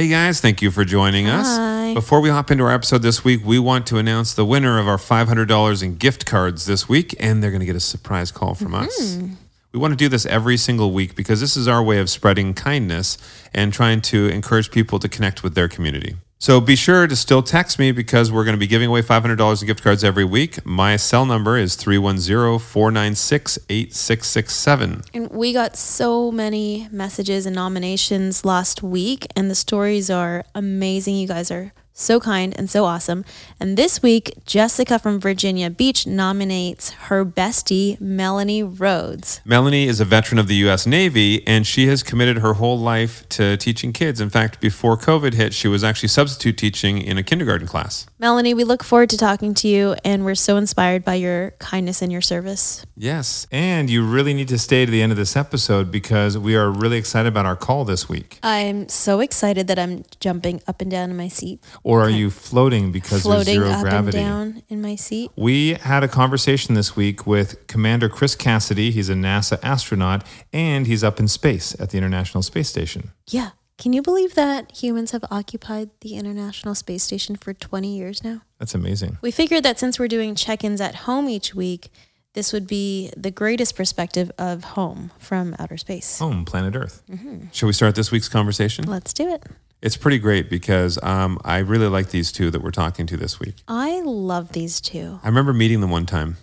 Hey guys, thank you for joining us. Hi. Before we hop into our episode this week, we want to announce the winner of our $500 in gift cards this week, and they're going to get a surprise call from us. Mm-hmm. We want to do this every single week because this is our way of spreading kindness and trying to encourage people to connect with their community. So be sure to still text me because we're going to be giving away $500 in gift cards every week. My cell number is 310 496 8667. And we got so many messages and nominations last week, and the stories are amazing. You guys are so kind and so awesome. And this week, Jessica from Virginia Beach nominates her bestie, Melanie Rhodes. Melanie is a veteran of the U.S. Navy, and she has committed her whole life to teaching kids. In fact, before COVID hit, she was actually substitute teaching in a kindergarten class. Melanie, we look forward to talking to you, and we're so inspired by your kindness and your service. Yes. And you really need to stay to the end of this episode because we are really excited about our call this week. I'm so excited that I'm jumping up and down in my seat, Or are you floating because floating there's zero up gravity? and down in my seat. We had a conversation this week with Commander Chris Cassidy. He's a NASA astronaut and he's up in space at the International Space Station. Yeah. Can you believe that humans have occupied the International Space Station for 20 years now? That's amazing. We figured that since we're doing check ins at home each week, this would be the greatest perspective of home from outer space. Home, planet Earth. Mm-hmm. Shall we start this week's conversation? Let's do it. It's pretty great because um, I really like these two that we're talking to this week. I love these two. I remember meeting them one time.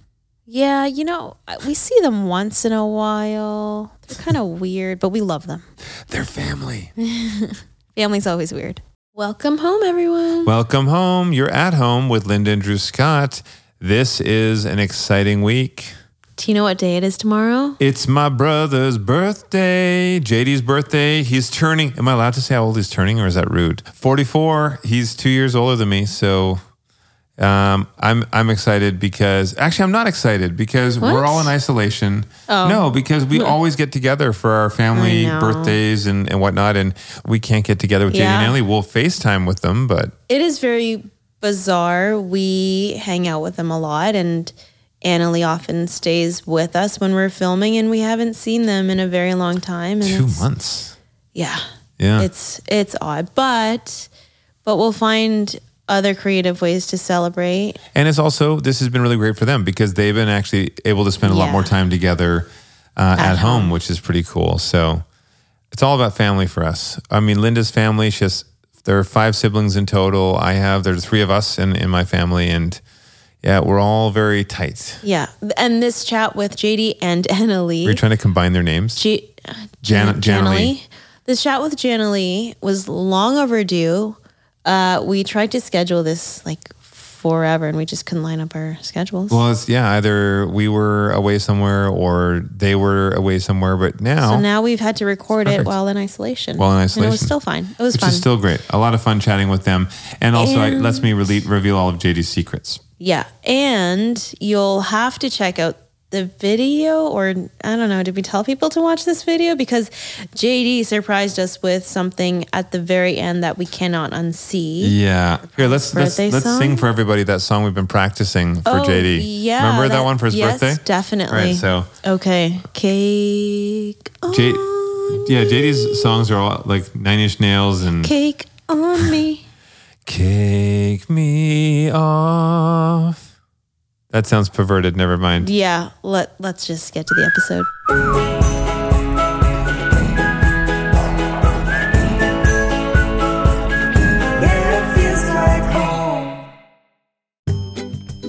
Yeah, you know, we see them once in a while. They're kind of weird, but we love them. They're family. Family's always weird. Welcome home, everyone. Welcome home. You're at home with Linda and Drew Scott. This is an exciting week. Do you know what day it is tomorrow? It's my brother's birthday, JD's birthday. He's turning. Am I allowed to say how old he's turning, or is that rude? Forty-four. He's two years older than me, so um, I'm I'm excited because actually I'm not excited because What? we're all in isolation. Oh. No, because we always get together for our family I know. birthdays and, and whatnot, and we can't get together with JD Yeah. and Ellie. We'll FaceTime with them, but It is very bizarre. We hang out with them a lot, and Annalee often stays with us when we're filming, and we haven't seen them in a very long time. And two months. yeah, Yeah. it's it's odd, but but we'll find other creative ways to celebrate. And it's also this has been really great for them because they've been actually able to spend a lot more time together uh, at, home, which is pretty cool. So it's all about family for us. I mean, Linda's family, she has there are five siblings in total. I have there's three of us in in my family, and yeah, we're all very tight. Yeah, and this chat with JD and Annalee. We're trying to combine their names. G- Jan- Janalee. This chat with Janalee was long overdue. Uh, we tried to schedule this like forever, and we just couldn't line up our schedules. Well, it's yeah, either we were away somewhere or they were away somewhere, but now, so now we've had to record it while in isolation. While in and it was still fine. It was which fun. is still great. A lot of fun chatting with them, and also it And- lets me rele- reveal all of JD's secrets. Yeah, and you'll have to check out the video, or I don't know. Did we tell people to watch this video? Because JD surprised us with something at the very end that we cannot unsee. Yeah. Here, let's let's let's song? sing for everybody that song we've been practicing for Oh, JD. Yeah. Remember that, one for his yes, birthday? Definitely. All right. So, Okay. Cake J- on yeah, JD's songs are all like Nine Inch Nails and cake on me. "Cake Me Off." That sounds perverted. Never mind. Yeah, let let's just get to the episode.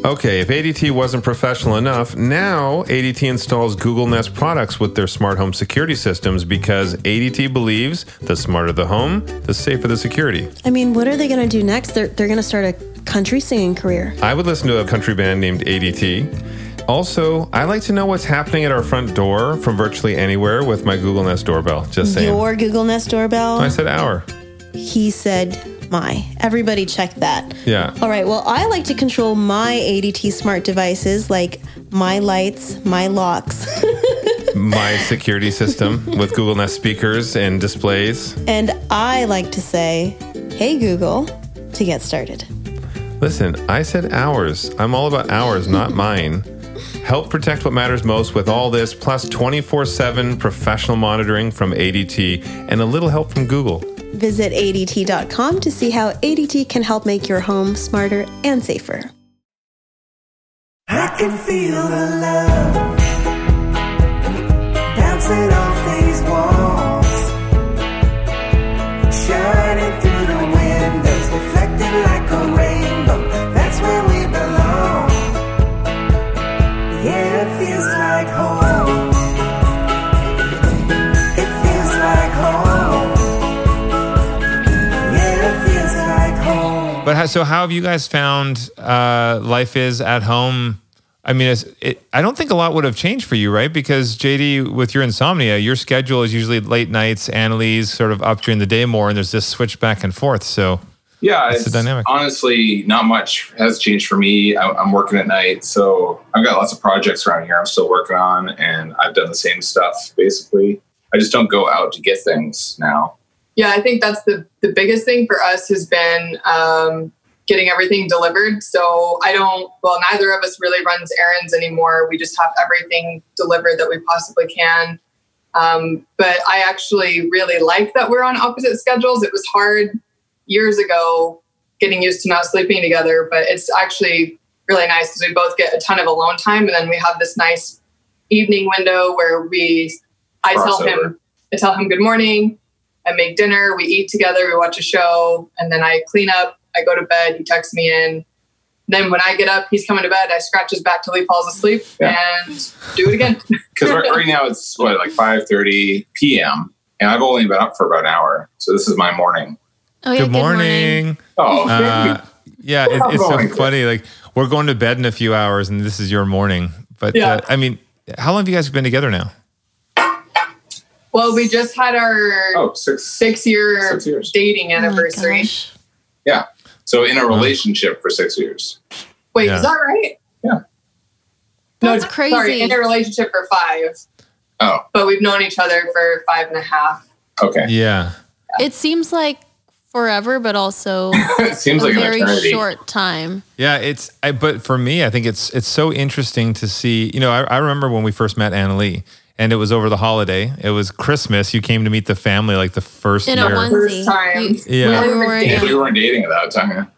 Okay, if ADT wasn't professional enough, now ADT installs Google Nest products with their smart home security systems because ADT believes the smarter the home, the safer the security. I mean, what are they going to do next? They're they're going to start a country singing career. I would listen to a country band named ADT. Also, I like to know what's happening at our front door from virtually anywhere with my Google Nest doorbell. Just saying. Your Google Nest doorbell. I said our. He said my. Everybody check that. Yeah. All right. Well, I like to control my ADT smart devices like my lights, my locks. My security system with Google Nest speakers and displays. and I like to say, "Hey Google," to get started. Listen, I said ours. I'm all about ours, not mine. Help protect what matters most with all this, plus 24 7 professional monitoring from ADT and a little help from Google. Visit ADT.com to see how ADT can help make your home smarter and safer. I can feel the love so, how have you guys found uh, life is at home? I mean, it's, it, I don't think a lot would have changed for you, right? Because JD, with your insomnia, your schedule is usually late nights. Annalee's sort of up during the day more, and there's this switch back and forth. So, Yeah, it's the dynamic. honestly not much has changed for me. I- I'm working at night, so I've got lots of projects around here I'm still working on, and I've done the same stuff basically. I just don't go out to get things now. yeah i think that's the the biggest thing for us has been um, getting everything delivered. So i don't well neither of us really runs errands anymore. We just have everything delivered that we possibly can. Um, but i actually really like that we're on opposite schedules. It was hard years ago getting used to not sleeping together but it's actually really nice because we both get a ton of alone time. And then we have this nice evening window where we i tell him i tell him good morning. I make dinner, we eat together, we watch a show, and then I clean up, I go to bed, he texts me in. Then when I get up, he's coming to bed, I scratch his back till he falls asleep Yeah. and do it again. Because right, right now it's what like 5:30 p.m. and I've only been up for about an hour, so this is my morning. Oh, yeah, good morning. Oh, Uh, yeah, it, it's so funny. Like we're going to bed in a few hours, and this is your morning. But Yeah. uh, I mean, how long have you guys been together now? well, we just had our oh, six. six year Six years. dating Oh anniversary. gosh. Yeah. So in a relationship for six years. Wait, Yeah. is that right? Yeah. That's no, crazy. Sorry, in a relationship for five, Oh, but we've known each other for five and a half. okay. Yeah. It seems like forever, but also it seems a like an very eternity. short time. Yeah, it's. I, but for me, I think it's it's so interesting to see. You know, I, I remember when we first met Annalee, and it was over the holiday. It was Christmas. You came to meet the family like the first In a year. onesie. First time. You, Yeah. you were wearing Yeah, we weren't dating at that time.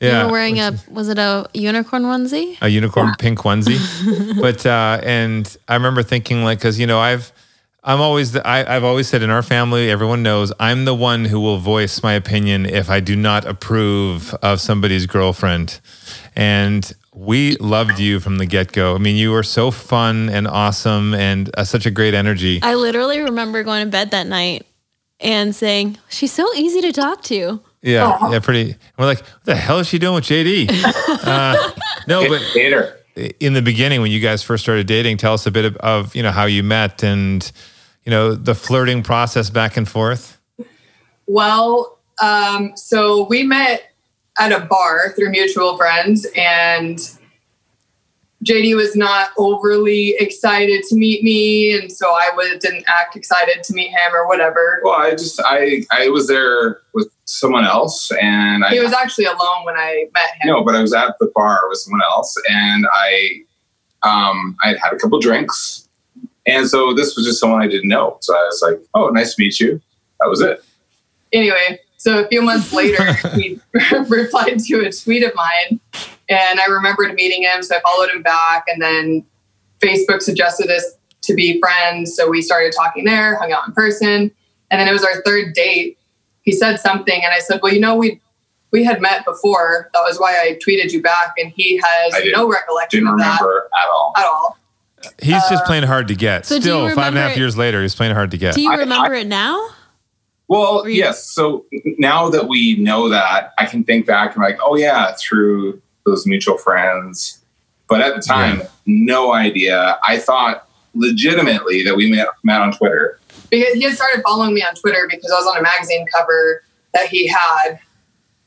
Yeah, you were wearing a was it a unicorn onesie? a unicorn pink onesie. but uh, and I remember thinking like, because you know, I've I'm always the, I, I've always said in our family, everyone knows I'm the one who will voice my opinion if I do not approve of somebody's girlfriend, and we loved you from the get go. I mean, you were so fun and awesome and uh, such a great energy. I literally remember going to bed that night and saying, "She's so easy to talk to." Yeah, yeah, pretty. We're like, what the hell is she doing with JD? uh, no, but Hater. In the beginning when you guys first started dating, tell us a bit of, of you know how you met and you know the flirting process back and forth. Well, um, so we met at a bar through mutual friends, and JD was not overly excited to meet me, and so I was, didn't act excited to meet him or whatever. Well, I just I I was there with someone else, and I He was actually alone when I met him. no, but I was at the bar with someone else, and I um I had had a couple drinks, and so this was just someone I didn't know. So I was like, "Oh, nice to meet you." That was it. Anyway, so a few months later, he replied to a tweet of mine, and I remembered meeting him, so I followed him back, and then Facebook suggested us to be friends, so we started talking there, hung out in person, and then it was our third date. He said something, and I said, "Well, you know, we we had met before. That was why I tweeted you back." And he has I no recollection Didn't of that remember at all. at all. He's just uh, playing hard to get. So Still, five and a remember half it- years later, he's playing hard to get. Do you I- remember it now? Well, you- yes. So now that we know that, I can think back and like, oh yeah, through those mutual friends. But at the time, no idea. I thought legitimately that we met met on Twitter. because he had started following me on Twitter because I was on a magazine cover that he had,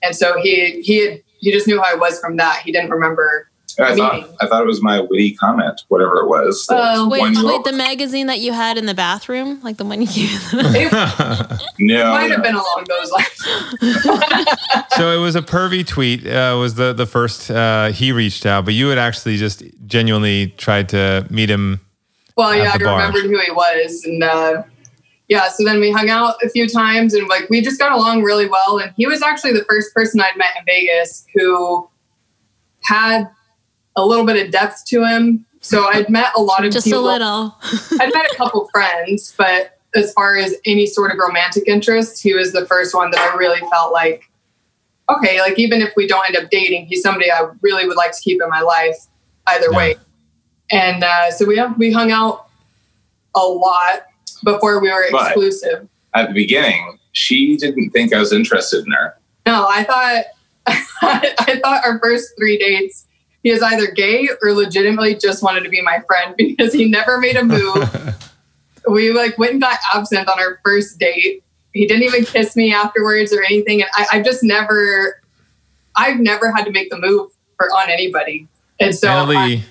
and so he he had, he just knew who I was from that. He didn't remember. And I thought I thought it was my witty comment, whatever it was. that Oh. Wait, wait, over. the magazine that you had in the bathroom, like the one you gave. It no, might have been along those lines. so it was a pervy tweet. Uh, was the the first uh, he reached out, but you had actually just genuinely tried to meet him. Well, At yeah, I the bar. remembered who he was, and uh, yeah, so then we hung out a few times and like we just got along really well. And he was actually the first person I'd met in Vegas who had a little bit of depth to him. So I'd met a lot of Just people. a little. I'd met a couple friends, but as far as any sort of romantic interest, he was the first one that I really felt like, okay, like even if we don't end up dating, he's somebody I really would like to keep in my life either Yeah. way. And uh, so we we hung out a lot before we were But- exclusive. At the beginning, she didn't think I was interested in her. No, I thought I thought our first three dates he is either gay or legitimately just wanted to be my friend because he never made a move. we like went and got absent on our first date. He didn't even kiss me afterwards or anything, and I, I've just never, I've never had to make the move for on anybody. And so I-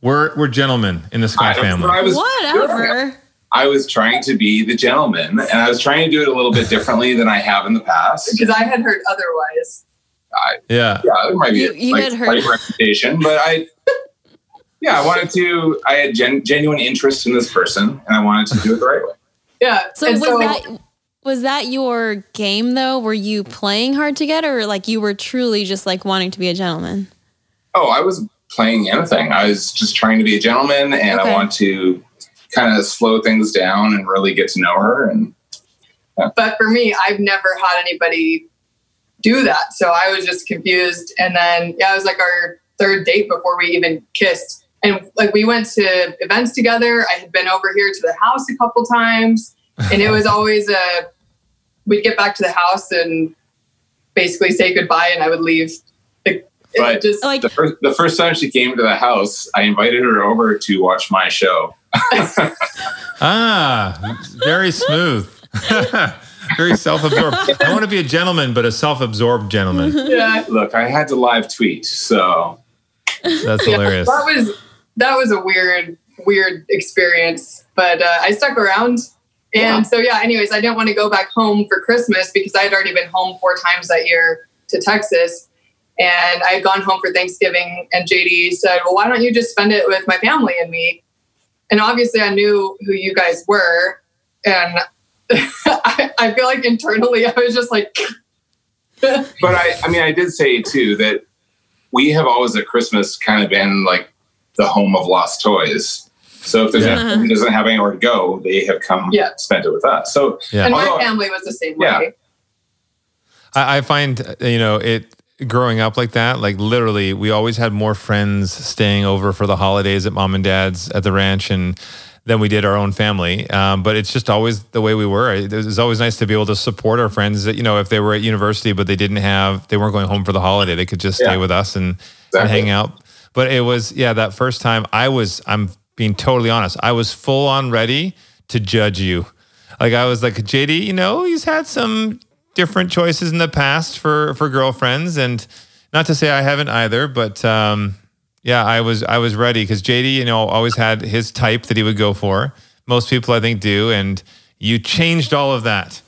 we're we're gentlemen in the Scott I- family. I was Whatever. I was trying to be the gentleman, and I was trying to do it a little bit differently than I have in the past. because I had heard otherwise. Yeah. Yeah, there might be You- a you like, had heard- reputation, but I, yeah, I wanted to. I had gen- genuine interest in this person, and I wanted to do it the right way. Yeah. So and was so that was that your game though? Were you playing hard to get, or like you were truly just like wanting to be a gentleman? Oh, I was playing anything. I was just trying to be a gentleman, and Okay. I want to kind of slow things down and really get to know her. And but for me, I've never had anybody do that. So I was just confused. And then, yeah, it was like our third date before we even kissed. And like we went to events together. I had been over here to the house a couple times. And it was always a, we'd get back to the house and basically say goodbye and I would leave. Like, But- just, Like the first, the first time she came to the house, I invited her over to watch my show. Ah, very smooth. very self-absorbed. I want to be a gentleman, but a self-absorbed gentleman. yeah. Look, I had to live tweet, so That's Yeah, hilarious. That was that was a weird, weird experience. But uh, I stuck around. And so yeah, anyways, I didn't want to go back home for Christmas because I had already been home four times that year to Texas. And I had gone home for Thanksgiving and JD said, Well, why don't you just spend it with my family and me? And obviously I knew who you guys were. And I, I feel like internally I was just like but I, I mean, I did say too that we have always at Christmas kind of been like the home of lost toys. So if there's Yeah. anyone who doesn't have anywhere to go, they have come Yeah. spent it with us. So Yeah. and my Although- family was the same Yeah. way. I, I find you know it growing up like that. Like literally, we always had more friends staying over for the holidays at mom and dad's at the ranch, and than we did our own family. Um, but it's just always the way we were. It was always nice to be able to support our friends. That you know, if they were at university but they didn't have, they weren't going home for the holiday, they could just stay Yeah. with us and, and hang out. But it was yeah, that first time I was. I'm being totally honest. I was full on ready to judge you. Like I was like JD, you know, he's had some different choices in the past for for girlfriends, and not to say I haven't either, but um, yeah, I was I was ready because JD, you know, always had his type that he would go for. Most people, I think, do, and you changed all of that.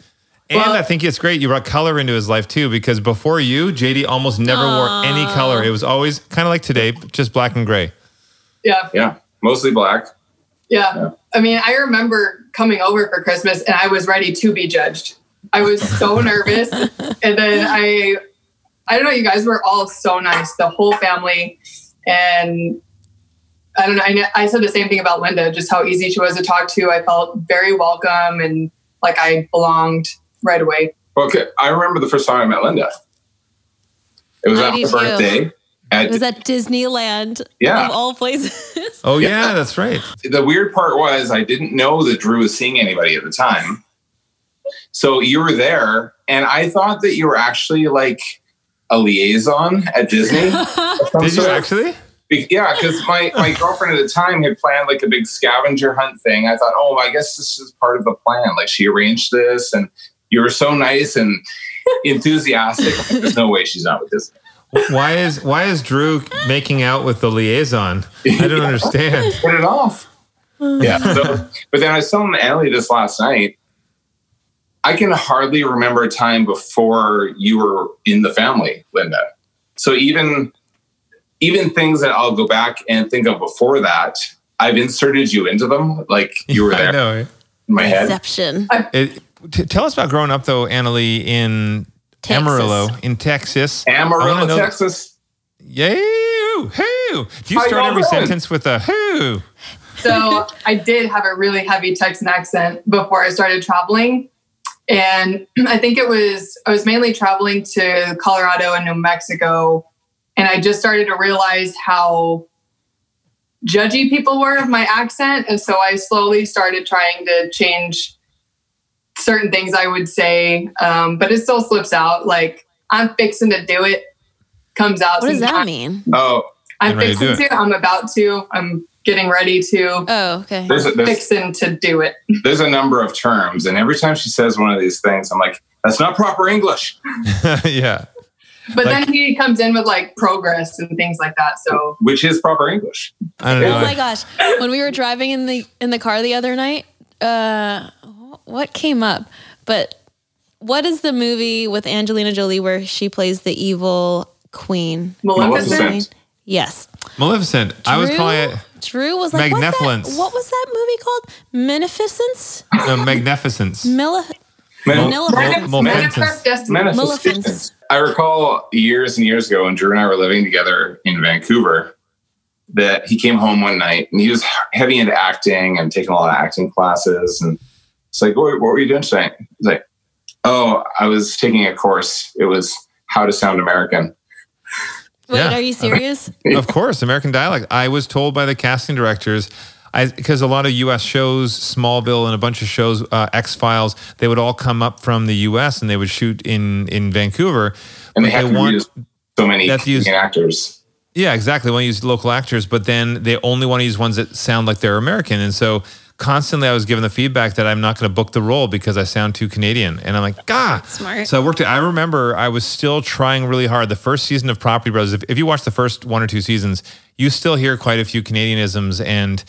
And Well- I think it's great you brought color into his life too, because before you, JD almost never wore any color. It was always kind of like today, just black and gray. Yeah. yeah, mostly black. Yeah. Yeah. I mean, I remember coming over for Christmas and I was ready to be judged. I was so nervous. And then I, I don't know, you guys were all so nice, the whole family. And I don't know, I, I said the same thing about Linda, just how easy she was to talk to. I felt very welcome and like I belonged right away. Okay, I remember the first time I met Linda. It was I on her birthday. At, It was at Disneyland Yeah. of all places. Oh yeah, Yeah. that's right. the weird part was I didn't know that Drew was seeing anybody at the time. So you were there, and I thought that you were actually like a liaison at Disney. of some Did you actually? Yeah, because my, my girlfriend at the time had planned like a big scavenger hunt thing. I thought, oh, I guess this is part of the plan. Like she arranged this, and you were so nice and enthusiastic. Like, There's no way she's not with Disney. Why is why is Drew making out with the liaison? I don't understand. Put it off. Yeah. So, but then I was telling Ellie this last night. I can hardly remember a time before you were in the family, Linda. So even even things that I'll go back and think of before that, I've inserted you into them. Like you were there. I know. in my head. Deception. It, t- tell us about growing up though, Annalee, in Texas. Amarillo, in Texas. I Amarillo, know- Texas. Yay! Who? Do you How start y'all every doing? sentence with a who? So I did have a really heavy Texan accent before I started traveling. And I think it was, I was mainly traveling to Colorado and New Mexico. And I just started to realize how judgy people were of my accent. And so I slowly started trying to change certain things I would say. Um, but it still slips out. Like, I'm fixing to do it comes out. What does that mean? Oh, I'm Getting to fixing to. I'm about to. I'm getting ready to. Oh, okay. there's a, there's, Fixing to do it. there's a number of terms, and every time she says one of these things, I'm like, that's not proper English. yeah. But Like- then he comes in with like progress and things like that. So Which is proper English. I don't know. Oh my gosh! When we were driving in the in the car the other night, uh, what came up? But what is the movie with Angelina Jolie where she plays the evil queen? Maleficent. Maleficent. Yes. Maleficent. I was Drew- calling it Drew was like, what's that, Magnificence. what was that movie called? Magnificence? no, Magnificence. Mille- Man, Maleficence. Maleficence. Manifest Destiny. Maleficence. I recall years and years ago when Drew and I were living together in Vancouver that he came home one night and he was heavy into acting and taking a lot of acting classes. And it's like, what, what were you doing tonight? He's like, oh, I was taking a course. It was how to sound American. Wait, Yeah. are you serious? of course, American dialect. I was told by the casting directors, because a lot of U.S. shows, Smallville and a bunch of shows, uh, X Files, they would all come up from the U.S. and they would shoot in in Vancouver. And they But have to use so many That's used- Canadian actors. Yeah, exactly. They want to use local actors, but then they only want to use ones that sound like they're American. And so constantly I was given the feedback that I'm not going to book the role because I sound too Canadian. And I'm like, God. Smart. So I worked it. I remember I was still trying really hard. The first season of Property Brothers, if, if you watch the first one or two seasons, you still hear quite a few Canadianisms. And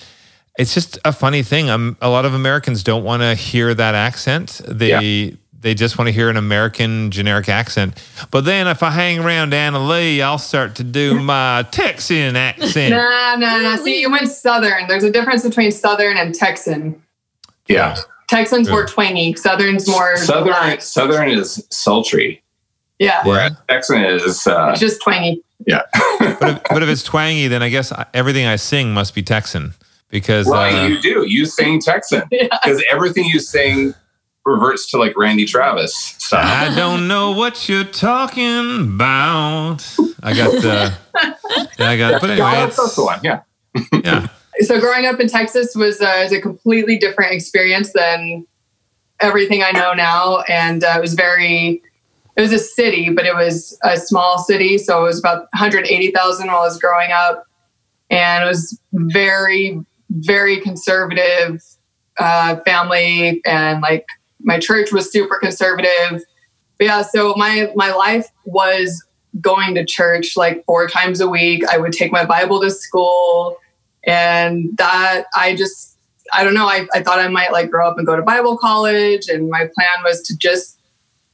it's just a funny thing. Um, a lot of Americans don't want to hear that accent. They they just want to hear an American generic accent. But then if I hang around Annalee, I'll start to do my Texan accent. no, no, nah. See, you went Southern. There's a difference between Southern and Texan. Yeah. Texan's more twangy. Southern's more Southern relaxed. Southern is sultry, Yeah, whereas Texan is uh, it's just twangy. yeah. but, if, but if it's twangy, then I guess everything I sing must be Texan because Right, uh, you do. You sing Texan because everything you sing reverts to like Randy Travis style. I don't know what you're talking about. I got the. Yeah, I got. But anyway, Yeah, that's, that's the one. Yeah. yeah. So growing up in Texas was, uh, was a completely different experience than everything I know now, and uh, it was very. It was a city, but it was a small city, so it was about 180,000 while I was growing up, and it was very, very conservative uh, family, and like my church was super conservative. But yeah, so my my life was going to church like four times a week. I would take my Bible to school and that i just i don't know I, I thought i might like grow up and go to bible college and my plan was to just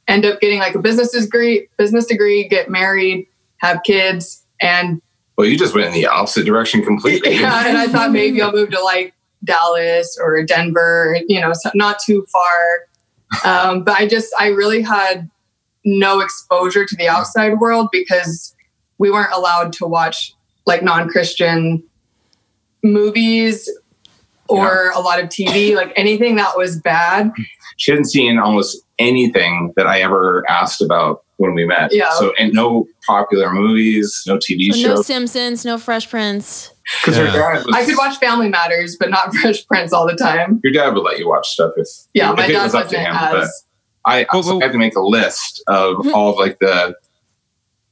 end up getting like a business degree business degree get married have kids and Well, you just went in the opposite direction completely. yeah, and i thought maybe i'll move to like dallas or denver you know so not too far um, but i just i really had no exposure to the outside world because we weren't allowed to watch like non-christian movies or a lot of tv like anything that was bad She hadn't seen almost anything that I ever asked about when we met. Yeah. So, and no popular movies, no TV So no. Simpsons, no Fresh Prince. Because Yeah. her dad was, i could watch family matters but not fresh prince all the time Your dad would let you watch stuff if yeah if my it dad was up to wasn't. But as I Well, also well- had to make a list of mm-hmm. all of like the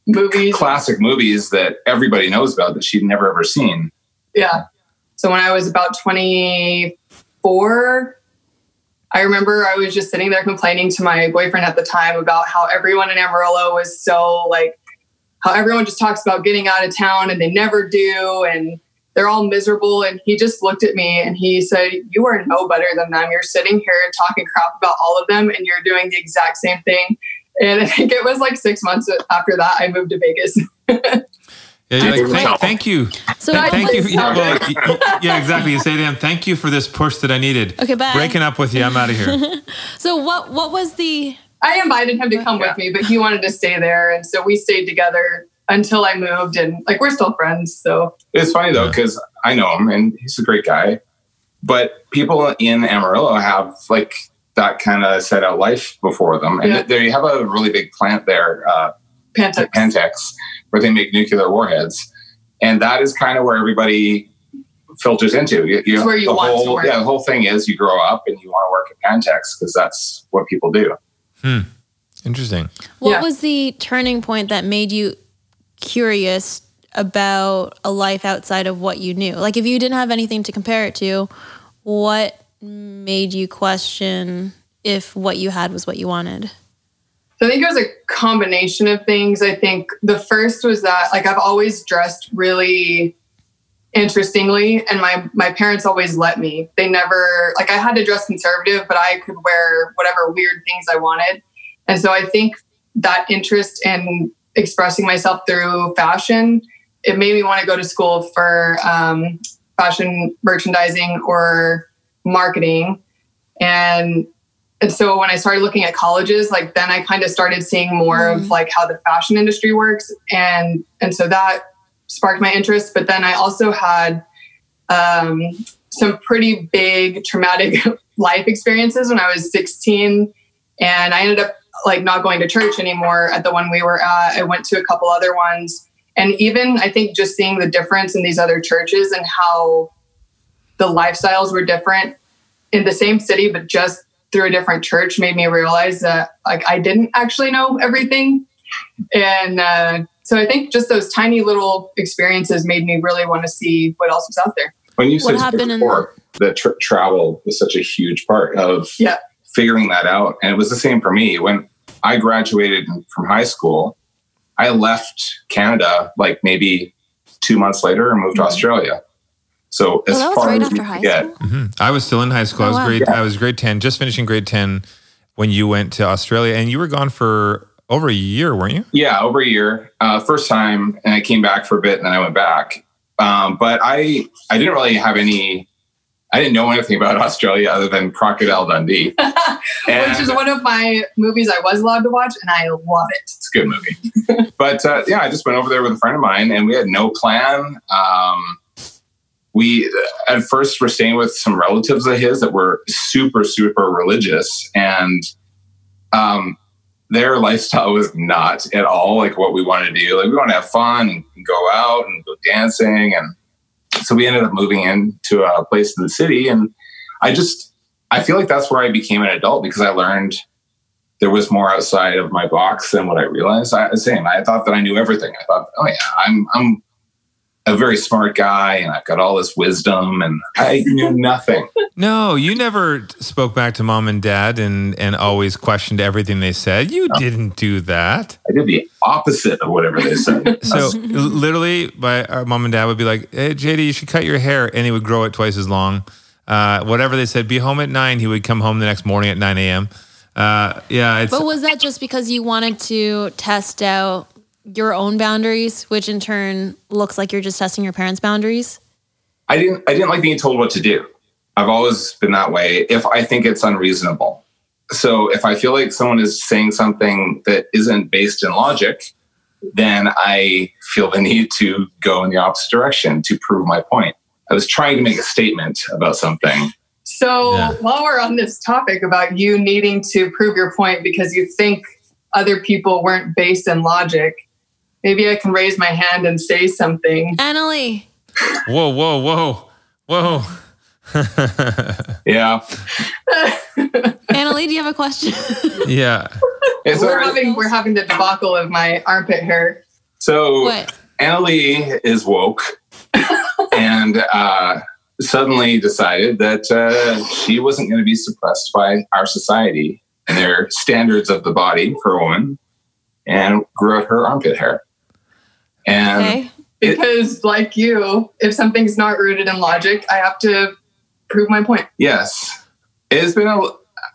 movies classic movies that everybody knows about that she'd never ever seen. Yeah. So when I was about 24, I remember I was just sitting there complaining to my boyfriend at the time about how everyone in Amarillo was so like, how everyone just talks about getting out of town and they never do. And they're all miserable. And he just looked at me and he said, You are no better than them. You're sitting here talking crap about all of them and you're doing the exact same thing. And I think it was like six months after that, I moved to Vegas. Yeah, you're like, thank, thank you. So Th- what thank you. Yeah, well, y- y- yeah, exactly. You say to him, thank you for this push that I needed. Okay, bye. Breaking up with you. I'm out of here. So what what was the I invited him to come with me, but he wanted to stay there, and so we stayed together until I moved, and like we're still friends. So It's funny though because I know him and he's a great guy, but people in Amarillo have like that kind of set out life before them, and Yeah. they have a really big plant there, uh, Pantex. Pantex, where they make nuclear warheads, and that is kind of where everybody filters into. You, It's where you the want to whole, work. Yeah, the whole thing is you grow up and you want to work at Pantex because that's what people do. Hmm. Interesting. what Yeah. was the turning point that made you curious about a life outside of what you knew? Like if you didn't have anything to compare it to, what made you question if what you had was what you wanted? So I think it was a combination of things. I think the first was that like I've always dressed really interestingly and my my parents always let me. They never like I had to dress conservative, but I could wear whatever weird things I wanted. And so I think that interest in expressing myself through fashion, it made me want to go to school for um, fashion merchandising or marketing. And and so when I started looking at colleges, like then I kind of started seeing more of like how the fashion industry works, and and so that sparked my interest. But then I also had um, some pretty big traumatic life experiences when I was 16, and I ended up like not going to church anymore at the one we were at. I went to a couple other ones, and even I think just seeing the difference in these other churches and how the lifestyles were different in the same city, but just through a different church made me realize that like I didn't actually know everything. And uh, so I think just those tiny little experiences made me really want to see what else was out there. When you What said happened in- before that tr- travel was such a huge part of Yeah. figuring that out, and it was the same for me when I graduated from high school. I left Canada like maybe two months later and moved to Australia. So as Oh, that was far right as after high get, school. hmm I was still in high school. I Oh, was wow. grade. I was grade ten, just finishing grade ten when you went to Australia, and you were gone for over a year, weren't you? Yeah, over a year. Uh, first time, and I came back for a bit, and then I went back. Um, but I, I didn't really have any. I didn't know anything about Australia other than Crocodile Dundee. Which is one of my movies I was allowed to watch, and I love it. it's a good movie. but uh, yeah, I just went over there with a friend of mine, and we had no plan. Um, we at first were staying with some relatives of his that were super, super religious, and um, their lifestyle was not at all like what we wanted to do. Like we want to have fun and go out and go dancing, and so we ended up moving into a place in the city. And I just I feel like that's where I became an adult because I learned there was more outside of my box than what I realized. I same. I thought that I knew everything. I thought, oh yeah, I'm I'm a very smart guy and I've got all this wisdom and I knew nothing. No, you never spoke back to mom and dad and and always questioned everything they said. You didn't do that. I did the opposite of whatever they said. So literally, my our mom and dad would be like, "Hey, JD, you should cut your hair," and he would grow it twice as long. Uh, whatever they said, be home at nine. He would come home the next morning at nine a.m. Uh, yeah, it's But was that just because you wanted to test out your own boundaries, which in turn looks like you're just testing your parents' boundaries? I didn't I didn't like being told what to do. I've always been that way if I think it's unreasonable. So if I feel like someone is saying something that isn't based in logic, then I feel the need to go in the opposite direction to prove my point. I was trying to make a statement about something. So Yeah. while we're on this topic about you needing to prove your point because you think other people weren't based in logic, maybe I can raise my hand and say something. Annalee, whoa, whoa, whoa, whoa. Yeah. Annalee, do you have a question? yeah, Is we're there- having we're having the debacle of my armpit hair. so what? Annalie is woke and uh, suddenly decided that uh, she wasn't going to be suppressed by our society and their standards of the body for a woman and grew out her armpit hair. And Okay. It- Because like you, if something's not rooted in logic, I have to prove my point. yes, it's been a,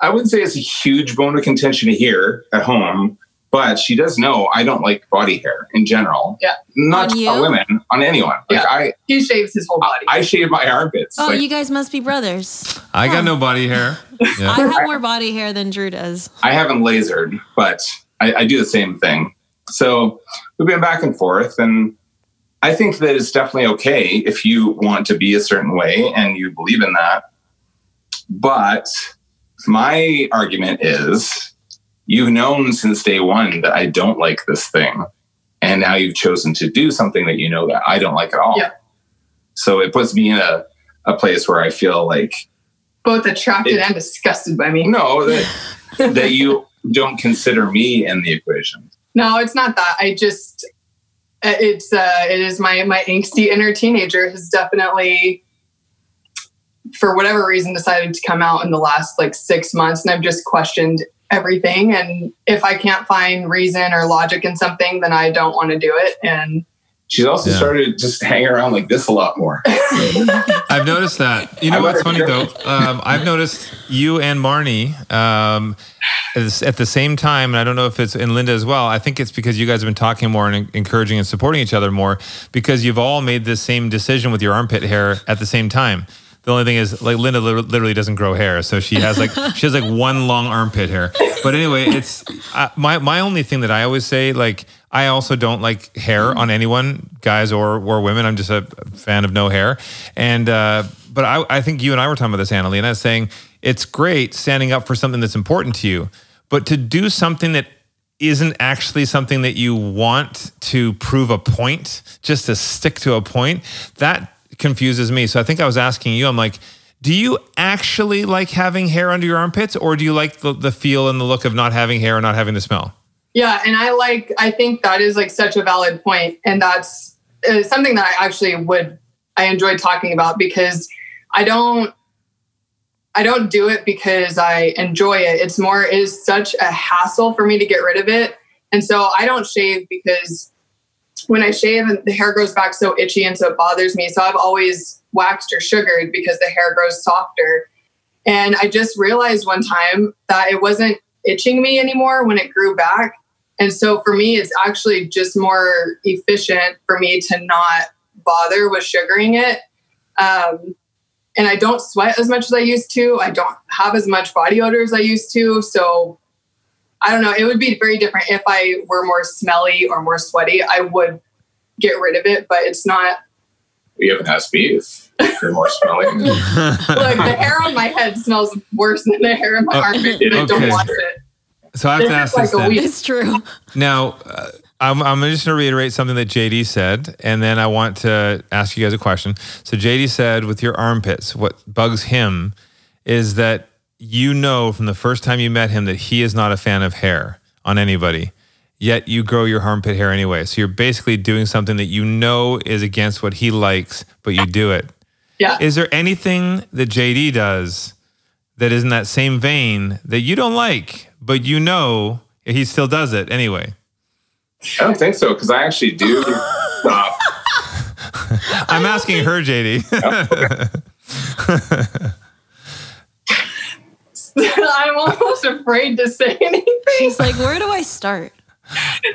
I wouldn't say it's a huge bone of contention here at home, But she does know I don't like body hair in general. Yeah. Not On just on women, on anyone. Like Yeah. I, He shaves his whole body. I shave my armpits. Oh, Like, you guys must be brothers. I got no body hair. I have more body hair than Drew does. I haven't lasered, but I, I do the same thing. So we've been back and forth, and I think that it's definitely okay if you want to be a certain way and you believe in that. But my argument is you've known since day one that I don't like this thing. And now you've chosen to do something that you know that I don't like at all. Yeah. So it puts me in a, a place where I feel like Both attracted It- and disgusted by me. no, that, that you don't consider me in the equation. No, it's not that. I just uh, it's uh it is my my angsty inner teenager has definitely for whatever reason decided to come out in the last like 6 months and I've just questioned everything and if I can't find reason or logic in something then I don't want to do it and She's also Yeah. started just hanging around like this a lot more. I've noticed that. You know I what's funny though? Um, I've noticed you and Marnie um, at the same time, and I don't know if it's in Linda as well. I think it's because you guys have been talking more and encouraging and supporting each other more because you've all made the same decision with your armpit hair at the same time. The only thing is, like Linda literally doesn't grow hair, so she has like she has like one long armpit hair. But anyway, it's uh, my my only thing that I always say. Like I also don't like hair on anyone, guys or or women. I'm just a fan of no hair. And uh, but I I think you and I were talking about this, was saying it's great standing up for something that's important to you, but to do something that isn't actually something that you want to prove a point, just to stick to a point, that confuses me. So I think I was asking you, I'm like, do you actually like having hair under your armpits, or do you like the, the feel and the look of not having hair or not having the smell? Yeah, and I like I think that is like such a valid point and that's uh, something that I actually would I enjoy talking about because I don't I don't do it because I enjoy it. It's more it is such a hassle for me to get rid of it. And so I don't shave because when I shave the hair grows back so itchy and so it bothers me. So I've always waxed or sugared because the hair grows softer. And I just realized one time that it wasn't itching me anymore when it grew back. And so for me, it's actually just more efficient for me to not bother with sugaring it. Um, and I don't sweat as much as I used to. I don't have as much body odor as I used to. So I don't know. It would be very different if I were more smelly or more sweaty. I would get rid of it, but it's not You haven't asked me if you're more smelly. like the hair on my head smells worse than the hair on my Oh, armpit. and I don't okay. want it. So I have to ask like this a then. It's true. Now, uh, I'm, I'm just going to reiterate something that JD said, and then I want to ask you guys a question. So, JD said, with your armpits, what bugs him is that you know from the first time you met him that he is not a fan of hair on anybody, yet you grow your armpit hair anyway. So, you're basically doing something that you know is against what he likes, but you do it. Yeah. Is there anything that JD does that is in that same vein that you don't like, but you know he still does it anyway? I don't think so because I actually do stop. I'm asking her, JD. Oh, I'm almost afraid to say anything. She's like, where do I start?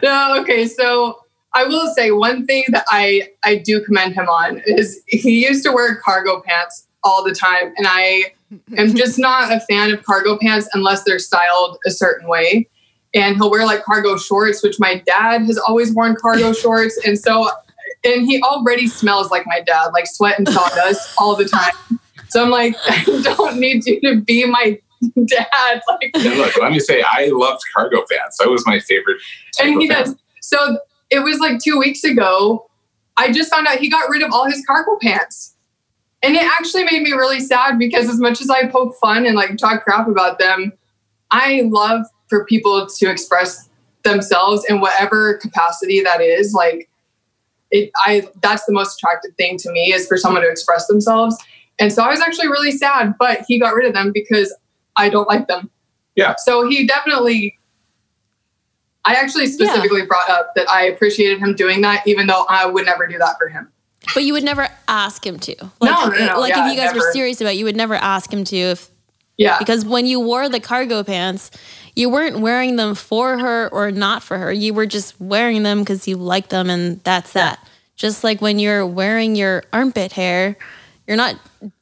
No, okay. So I will say one thing that I I do commend him on is he used to wear cargo pants all the time, and I am just not a fan of cargo pants unless they're styled a certain way. And he'll wear like cargo shorts, which my dad has always worn cargo shorts, and so and he already smells like my dad, like sweat and sawdust all the time. So I'm like, I don't need you to be my dad. Like, And look, let me say, I loved cargo pants. That was my favorite. and he does. So it was like two weeks ago. I just found out he got rid of all his cargo pants. And it actually made me really sad because as much as I poke fun and like talk crap about them, I love for people to express themselves in whatever capacity that is. Like it I that's the most attractive thing to me is for someone to express themselves. And so I was actually really sad, but he got rid of them because I don't like them. Yeah. So he definitely I actually specifically brought up that I appreciated him doing that, even though I would never do that for him. But you would never ask him to. Like, No, no, no, Like yeah, if you guys were serious about it, you would never ask him to if Yeah. Because when you wore the cargo pants, you weren't wearing them for her or not for her. You were just wearing them because you like them and that's that. Just like when you're wearing your armpit hair, you're not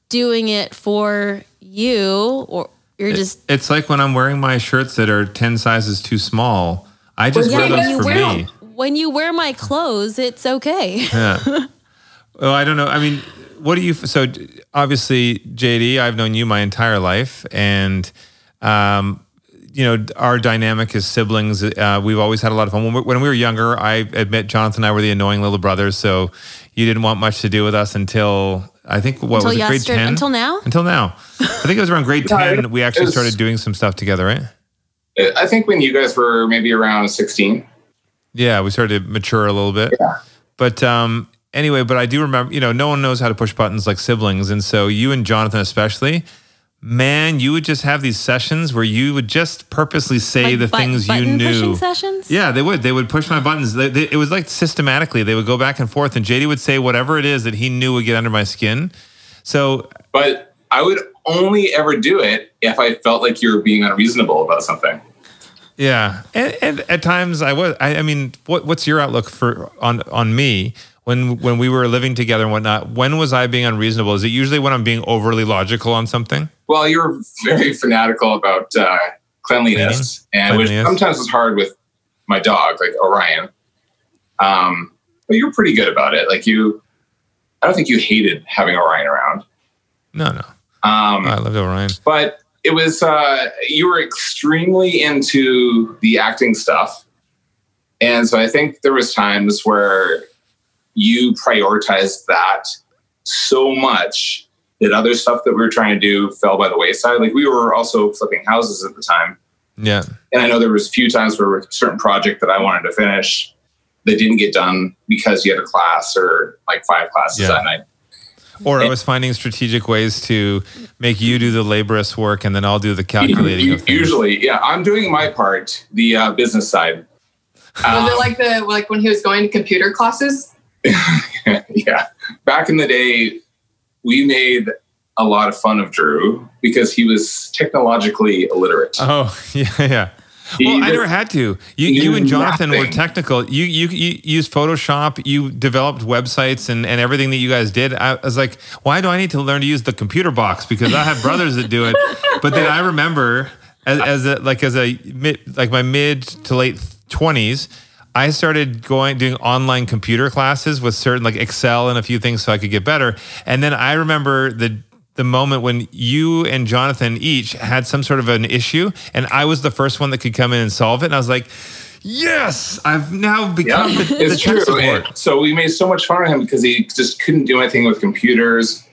doing it for you or you're just It's like when I'm wearing my shirts that are 10 sizes too small. I just Well, wear yeah, those for wear me. when you wear my clothes, it's okay. Yeah. well, I don't know. I mean, what do you? So obviously, JD, I've known you my entire life, and um, you know our dynamic as siblings. Uh, we've always had a lot of fun. When we, when we were younger, I admit Jonathan and I were the annoying little brothers. So you didn't want much to do with us until I think what Until was it, grade ten? until now? Until now. I think it was around grade ten. We actually was- started doing some stuff together, right? I think when you guys were maybe around 16. Yeah, we started to mature a little bit. But um, anyway, but I do remember, you know, no one knows how to push buttons like siblings. And so you and Jonathan, especially, man, you would just have these sessions where you would just purposely say Like the but- things you button knew. pushing sessions? Yeah, they would. They would push my buttons. They, they, it was like systematically. They would go back and forth, and JD would say whatever it is that he knew would get under my skin. So But I would only ever do it if I felt like you were being unreasonable about something. Yeah, and, and at times I was. I, I mean, what, what's your outlook for on on me when when we were living together and whatnot? When was I being unreasonable? Is it usually when I'm being overly logical on something? Well, you were very fanatical about uh, cleanliness, and which sometimes was hard with my dog, like Orion. Um, but you're pretty good about it. Like you, I don't think you hated having Orion around. No, no. Um, I loved Orion. but it was uh, you were extremely into the acting stuff, and so I think there was times where you prioritized that so much that other stuff that we were trying to do fell by the wayside. Like we were also flipping houses at the time, Yeah, and I know there was a few times where a certain project that I wanted to finish that didn't get done because you had a class or like five classes Yeah. that night. or I was finding strategic ways to make you do the laborious work, and then I'll do the calculating of. Usually, yeah, I'm doing my part, the uh, business side. Was Um, it like the like when he was going to computer classes? yeah. Back in the day, we made a lot of fun of Drew because he was technologically illiterate. Oh yeah, yeah. He Well, I never had to. You, you and Jonathan were technical. You, you you used Photoshop. You developed websites and, and everything that you guys did. I was like, why do I need to learn to use the computer box? Because I have brothers that do it. But then I remember as, as a like as a mid like my mid to late twenties. I started going doing online computer classes with certain like Excel and a few things so I could get better. And then I remember the the moment when you and Jonathan each had some sort of an issue, and I was the first one that could come in and solve it. And I was like, "Yes, I've now become the, the it's tech true. support." So we made so much fun of him because he just couldn't do anything with computers.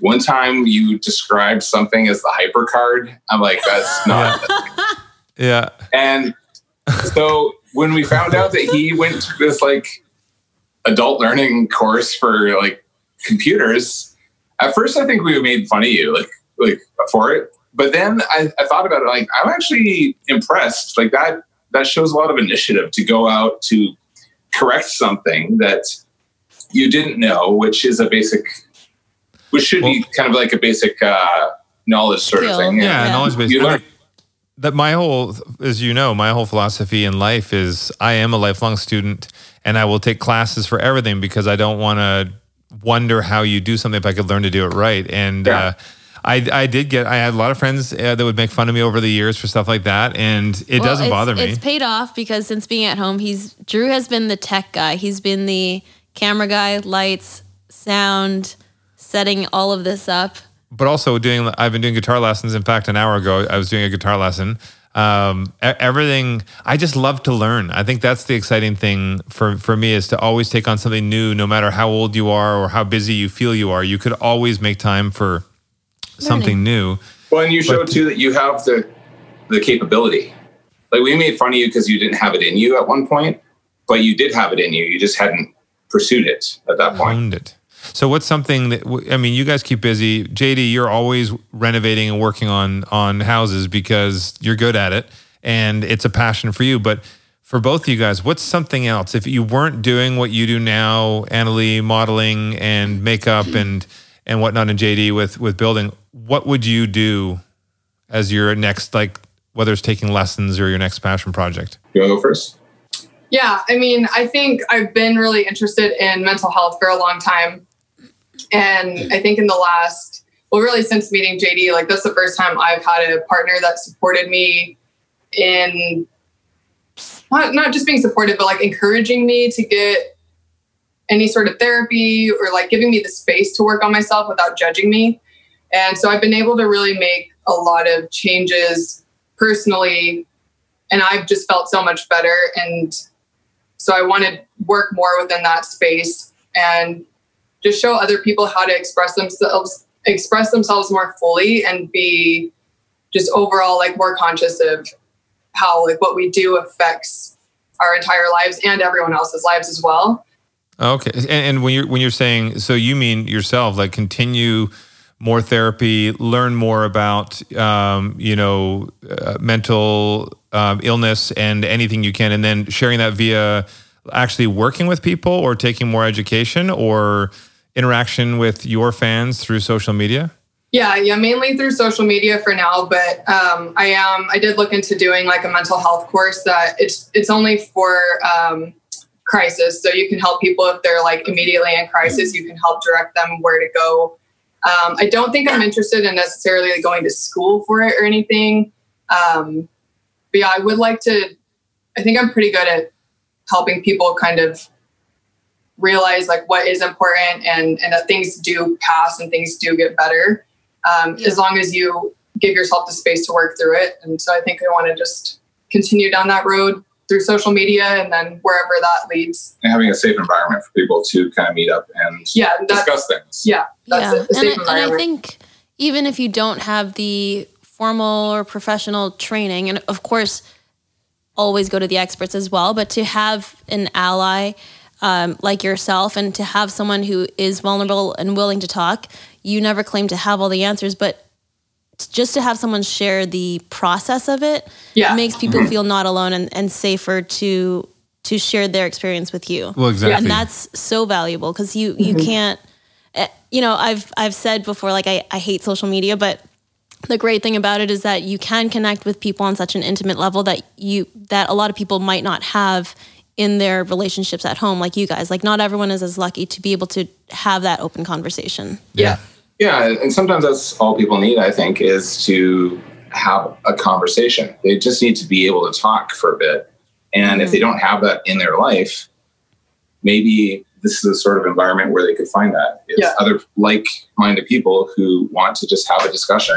One time you described something as the hypercard. I'm like, that's not. Yeah, And so when we found out that he went to this like adult learning course for like computers, at first I think we made fun of you like like for it. But then I, I thought about it like I'm actually impressed. Like that that shows a lot of initiative to go out to correct something that you didn't know, which is a basic which should be kind of like a basic uh knowledge sort of thing. yeah, Yeah. knowledge base. You learn. That my whole, as you know, my whole philosophy in life is I am a lifelong student, and I will take classes for everything because I don't want to wonder how you do something if I could learn to do it right. And Yeah. uh, I, I did get, I had a lot of friends uh, that would make fun of me over the years for stuff like that, and it Well, doesn't bother me. It's paid off because since being at home, he's Drew has been the tech guy. He's been the camera guy, lights, sound, setting all of this up. But also doing i've been doing guitar lessons. In fact an hour ago i was doing a guitar lesson. Um, e- everything i just love to learn. I think that's the exciting thing for, for me is to always take on something new no matter how old you are or how busy you feel you are. You could always make time for something new. Well, and you showed too that you have the the capability. Like we made fun of you because you didn't have it in you at one point, but you did have it in you. You just hadn't pursued it at that point. owned it so what's something that I mean you guys keep busy jd you're always renovating and working on on houses because you're good at it and it's a passion for you but for both of you guys what's something else if you weren't doing what you do now Annalee modeling and makeup and and whatnot and jd with with building what would you do as your next like whether it's taking lessons or your next passion project? You want to go first? Yeah, I mean, I think I've been really interested in mental health for a long time. And I think in the last, well, really since meeting JD, like that's the first time I've had a partner that supported me in not, not just being supportive, but like encouraging me to get any sort of therapy or like giving me the space to work on myself without judging me. And so I've been able to really make a lot of changes personally. And I've just felt so much better. And so I want to work more within that space and just show other people how to express themselves, express themselves more fully and be just overall like more conscious of how like what we do affects our entire lives and everyone else's lives as well. Okay, and, and when you're when you're saying so, you mean yourself, like continue more therapy, learn more about um, you know uh, mental um, illness and anything you can, and then sharing that via actually working with people or taking more education or interaction with your fans through social media. Yeah, yeah, mainly through social media for now. But um, I am. I did look into doing like a mental health course that it's it's only for um, crisis, so you can help people if they're like immediately in crisis. You can help direct them where to go. Um, I don't think I'm interested in necessarily going to school for it or anything. Um, but yeah, I would like to. I think I'm pretty good at helping people kind of realize like what is important and and that things do pass and things do get better um, as long as you give yourself the space to work through it. And so I think I want to just continue down that road through social media and then wherever that leads. And having a safe environment for people to kind of meet up and Yeah, that's discuss things. yeah, that's yeah. it. A safe and, I, and I think even if you don't have the formal or professional training, and of course, always go to the experts as well, but to have an ally um, like yourself and to have someone who is vulnerable and willing to talk, you never claim to have all the answers, but just to have someone share the process of it, Yeah. it makes people feel not alone and, and safer to to share their experience with you Well, exactly. and that's so valuable because you you can't eh, you know i've i've said before like I, I hate social media but the great thing about it is that you can connect with people on such an intimate level that you that a lot of people might not have in their relationships at home like you guys like not everyone is as lucky to be able to have that open conversation yeah. Yeah, and sometimes that's all people need, I think, is to have a conversation. They just need to be able to talk for a bit. And if mm-hmm. they don't have that in their life, maybe this is a sort of environment where they could find that. It's Yeah. other like minded people who want to just have a discussion.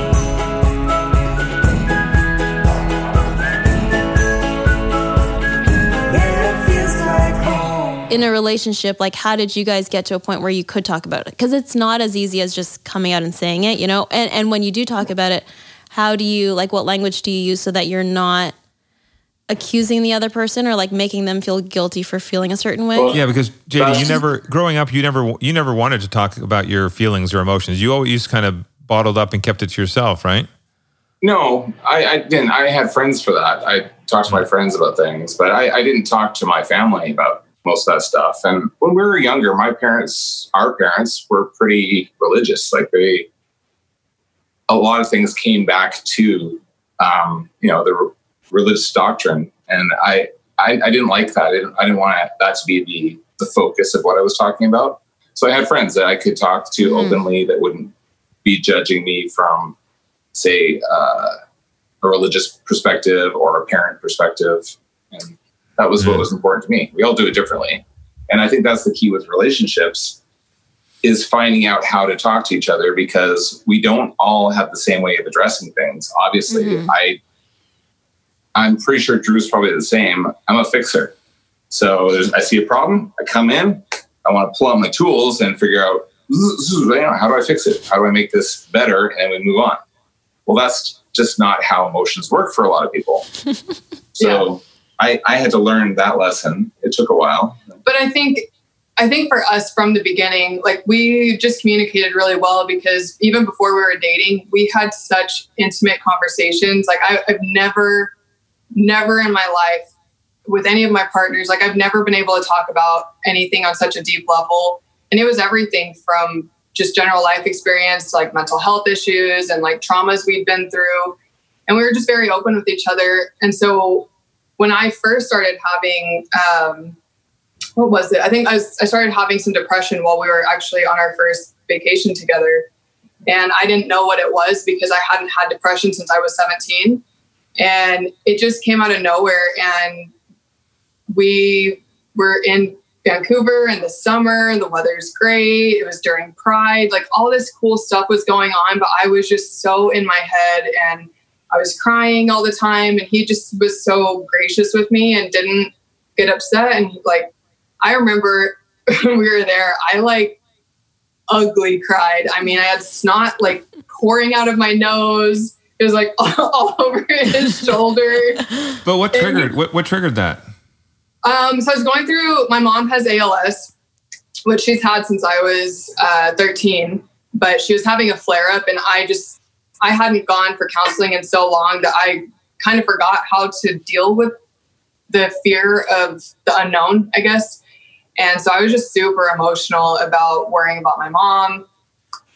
In a relationship like how did you guys get to a point where you could talk about it because it's not as easy as just coming out and saying it you know and and when you do talk about it how do you like what language do you use so that you're not accusing the other person or like making them feel guilty for feeling a certain way Well, Yeah, because JD, you never growing up, you never you never wanted to talk about your feelings or emotions. You always kind of bottled up and kept it to yourself, right? No, I, I didn't. I had friends for that. I talked to my friends about things, but I, I didn't talk to my family about most of that stuff. And when we were younger, my parents, our parents, were pretty religious. Like they, a lot of things came back to, um, you know, the re- religious doctrine, and I, I, I didn't like that. I didn't, I didn't want that to be the the focus of what I was talking about. So I had friends that I could talk to openly that wouldn't be judging me from say uh, a religious perspective or a parent perspective and that was what was important to me we all do it differently and i think that's the key with relationships is finding out how to talk to each other because we don't all have the same way of addressing things obviously mm-hmm. i i'm pretty sure drew's probably the same i'm a fixer so there's, i see a problem i come in I want to pull out my tools and figure out this is, this is, you know, how do I fix it? How do I make this better? And we move on. Well, that's just not how emotions work for a lot of people. so I, I had to learn that lesson. It took a while. but I think I think for us from the beginning, like we just communicated really well because even before we were dating, we had such intimate conversations. Like I, I've never, never in my life with any of my partners, like I've never been able to talk about anything on such a deep level. And it was everything from just general life experience to like mental health issues and like traumas we'd been through. And we were just very open with each other. And so when I first started having um, what was it? I think I, was, I started having some depression while we were actually on our first vacation together. And I didn't know what it was because I hadn't had depression since I was 17. And it just came out of nowhere. And we were in Vancouver in the summer. The weather's great. It was during Pride. Like all this cool stuff was going on, but I was just so in my head and I was crying all the time. And he just was so gracious with me and didn't get upset. And like, I remember when we were there, I like ugly cried. I mean, I had snot like pouring out of my nose. It was like all, all over his shoulder. But what triggered what, what triggered that? Um, so I was going through. My mom has ALS, which she's had since I was uh, 13, but she was having a flare up, and I just I hadn't gone for counseling in so long that I kind of forgot how to deal with the fear of the unknown, I guess. And so I was just super emotional about worrying about my mom.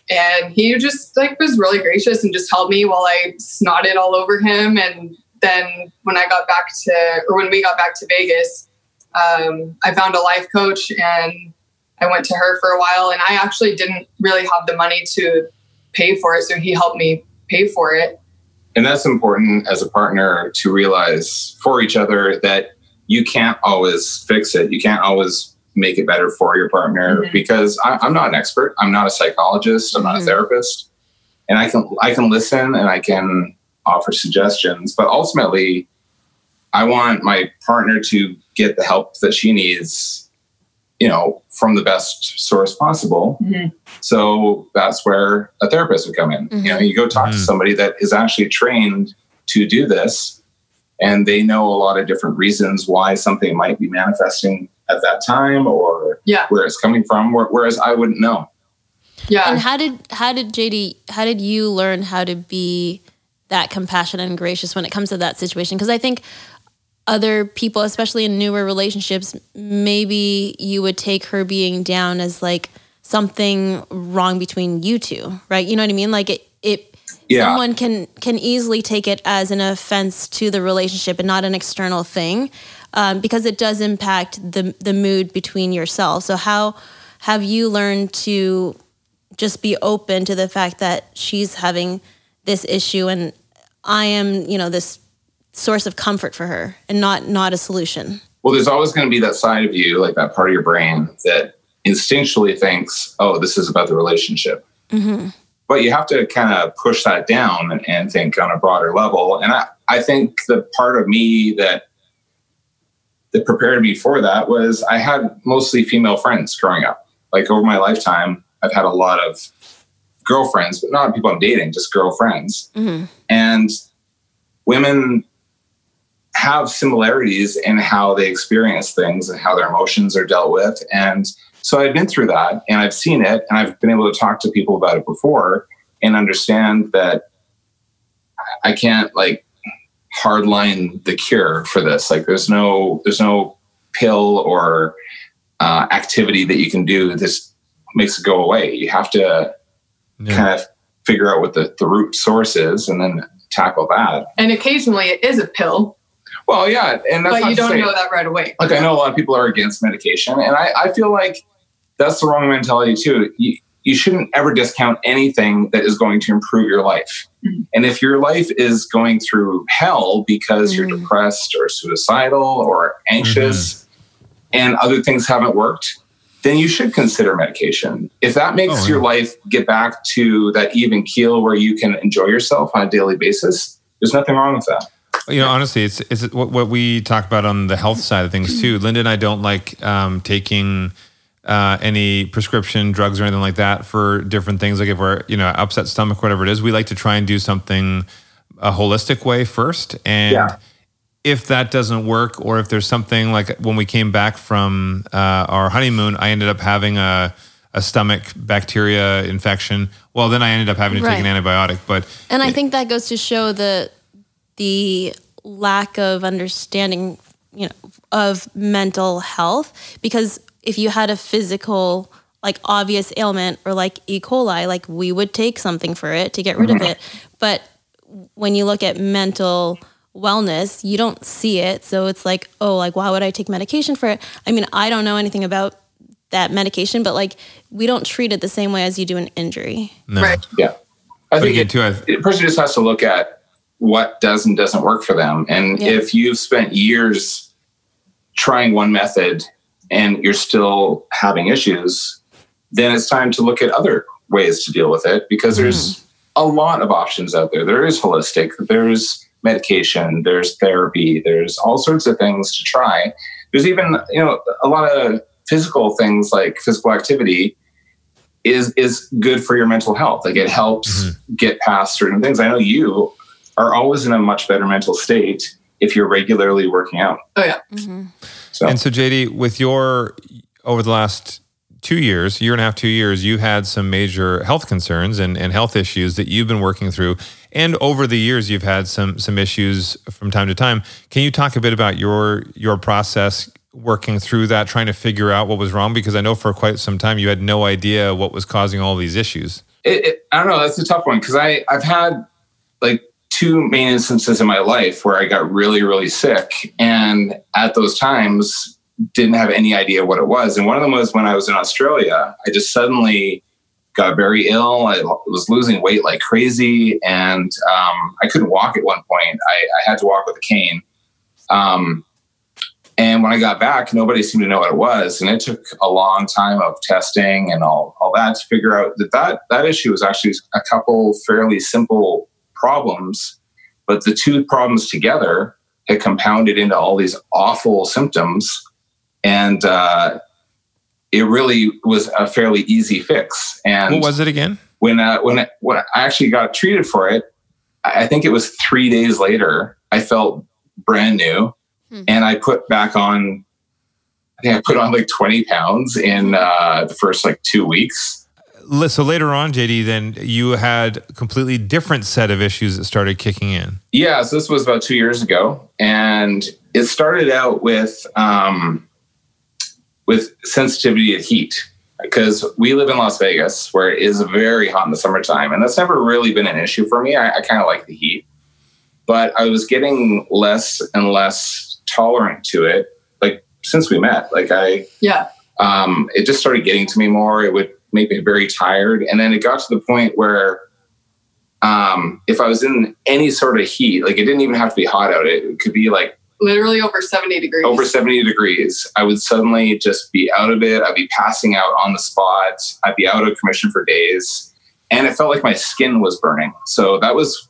And he just like was really gracious and just held me while I snotted all over him. And then when I got back to, or when we got back to Vegas, um, I found a life coach and I went to her for a while. And I actually didn't really have the money to pay for it. So he helped me pay for it. And that's important as a partner to realize for each other that you can't always fix it. You can't always make it better for your partner Mhm. because I, I'm not an expert. I'm not a psychologist. I'm not a Mhm. therapist. And I can I can listen and I can offer suggestions, but ultimately, I want my partner to get the help that she needs, you know, from the best source possible. Mhm. So that's where a therapist would come in. You know, you go talk to Mhm. somebody that is actually trained to do this, and they know a lot of different reasons why something might be manifesting at that time or Yeah. where it's coming from, whereas I wouldn't know. Yeah. And how did how did JD how did you learn how to be that compassionate and gracious when it comes to that situation? Because I think other people, especially in newer relationships, maybe you would take her being down as like something wrong between you two, right? You know what I mean? Like it it Yeah. someone can can easily take it as an offense to the relationship and not an external thing um, because it does impact the the mood between yourself. so how have you learned to just be open to the fact that she's having this issue and i am you know this source of comfort for her and not not a solution Well, there's always going to be that side of you, like that part of your brain that instinctually thinks, oh, this is about the relationship. Mm-hmm. But you have to kind of push that down and, and think on a broader level. And I, I think the part of me that that prepared me for that was I had mostly female friends growing up. Like over my lifetime, I've had a lot of girlfriends, but not people I'm dating, just girlfriends. Mm-hmm. And women have similarities in how they experience things and how their emotions are dealt with. And so I've been through that and I've seen it and I've been able to talk to people about it before and understand that I can't like hardline the cure for this. Like there's no there's no pill or uh, activity that you can do that makes it go away. You have to Yeah. kind of figure out what the, the root source is and then tackle that. and occasionally it is a pill, Well, yeah, and that's but you don't say- know that right away. like I know a lot of people are against medication, and I, I feel like that's the wrong mentality too. You, you shouldn't ever discount anything that is going to improve your life. Mhm. And if your life is going through hell because you're depressed or suicidal or anxious and other things haven't worked, then you should consider medication. If that makes Oh, your yeah. life get back to that even keel where you can enjoy yourself on a daily basis, there's nothing wrong with that. You know, honestly, it's it's what, what we talk about on the health side of things too. Linda and I don't like um, taking uh, any prescription drugs or anything like that for different things. Like if we're, you know, upset stomach, whatever it is, we like to try and do something a holistic way first. And Yeah. if that doesn't work, or if there's something like when we came back from uh, our honeymoon, I ended up having a, a stomach bacteria infection. Well, then I ended up having to take an antibiotic. But And I think that goes to show the the lack of understanding, you know, of mental health because if you had a physical like obvious ailment or like E. coli, like we would take something for it to get rid of mm-hmm. it. But when you look at mental wellness, you don't see it. So it's like, oh, like why would I take medication for it? I mean, I don't know anything about that medication, but like we don't treat it the same way as you do an injury. no. Right. Yeah. I But think again, it, too, I, a person just has to look at what does and doesn't work for them. And Yeah. if you've spent years trying one method and you're still having issues, then it's time to look at other ways to deal with it because there's mm-hmm. a lot of options out there. There is holistic, there's medication, there's therapy, there's all sorts of things to try. There's even, you know, a lot of physical things like physical activity is is good for your mental health. Like it helps mm-hmm. get past certain things. I know you are always in a much better mental state if you're regularly working out. Oh yeah. Mm-hmm. Mm-hmm. So And so, JD, with your over the last two years, year and a half, two years, you had some major health concerns and, and health issues that you've been working through. And over the years, you've had some some issues from time to time. Can you talk a bit about your your process working through that, trying to figure out what was wrong? Because I know for quite some time you had no idea what was causing all these issues. it, it, I don't know. That's a tough one because I I've had like two main instances in my life where I got really really sick, and at those times didn't have any idea what it was. And one of them was when I was in Australia. I just suddenly got very ill. I was losing weight like crazy, and um, I couldn't walk at one point. I, I had to walk with a cane. Um, and when I got back, nobody seemed to know what it was, and it took a long time of testing and all, all that to figure out that, that that issue was actually a couple fairly simple problems, but the two problems together had compounded into all these awful symptoms, and uh, it really was a fairly easy fix. And what was it again? when uh, when I, when I actually got treated for it, I I think it was three days later. I felt brand new, and I put back on. I think I put on like twenty pounds in uh, the first like two weeks. Li- So later on, JD, then you had a completely different set of issues that started kicking in. Yeah, so this was about two years ago, and it started out with um, with sensitivity to heat because we live in Las Vegas, where it is very hot in the summertime, and that's never really been an issue for me. I, I kind of like the heat, but I was getting less and less tolerant to it. Like since we met, like I Yeah. um, it just started getting to me more. It would make me very tired. And then it got to the point where um, if I was in any sort of heat, like it didn't even have to be hot out, it could be like Literally over 70 degrees. over 70 degrees. I would suddenly just be out of it. I'd be passing out on the spot. I'd be out of commission for days. And it felt like my skin was burning. So that was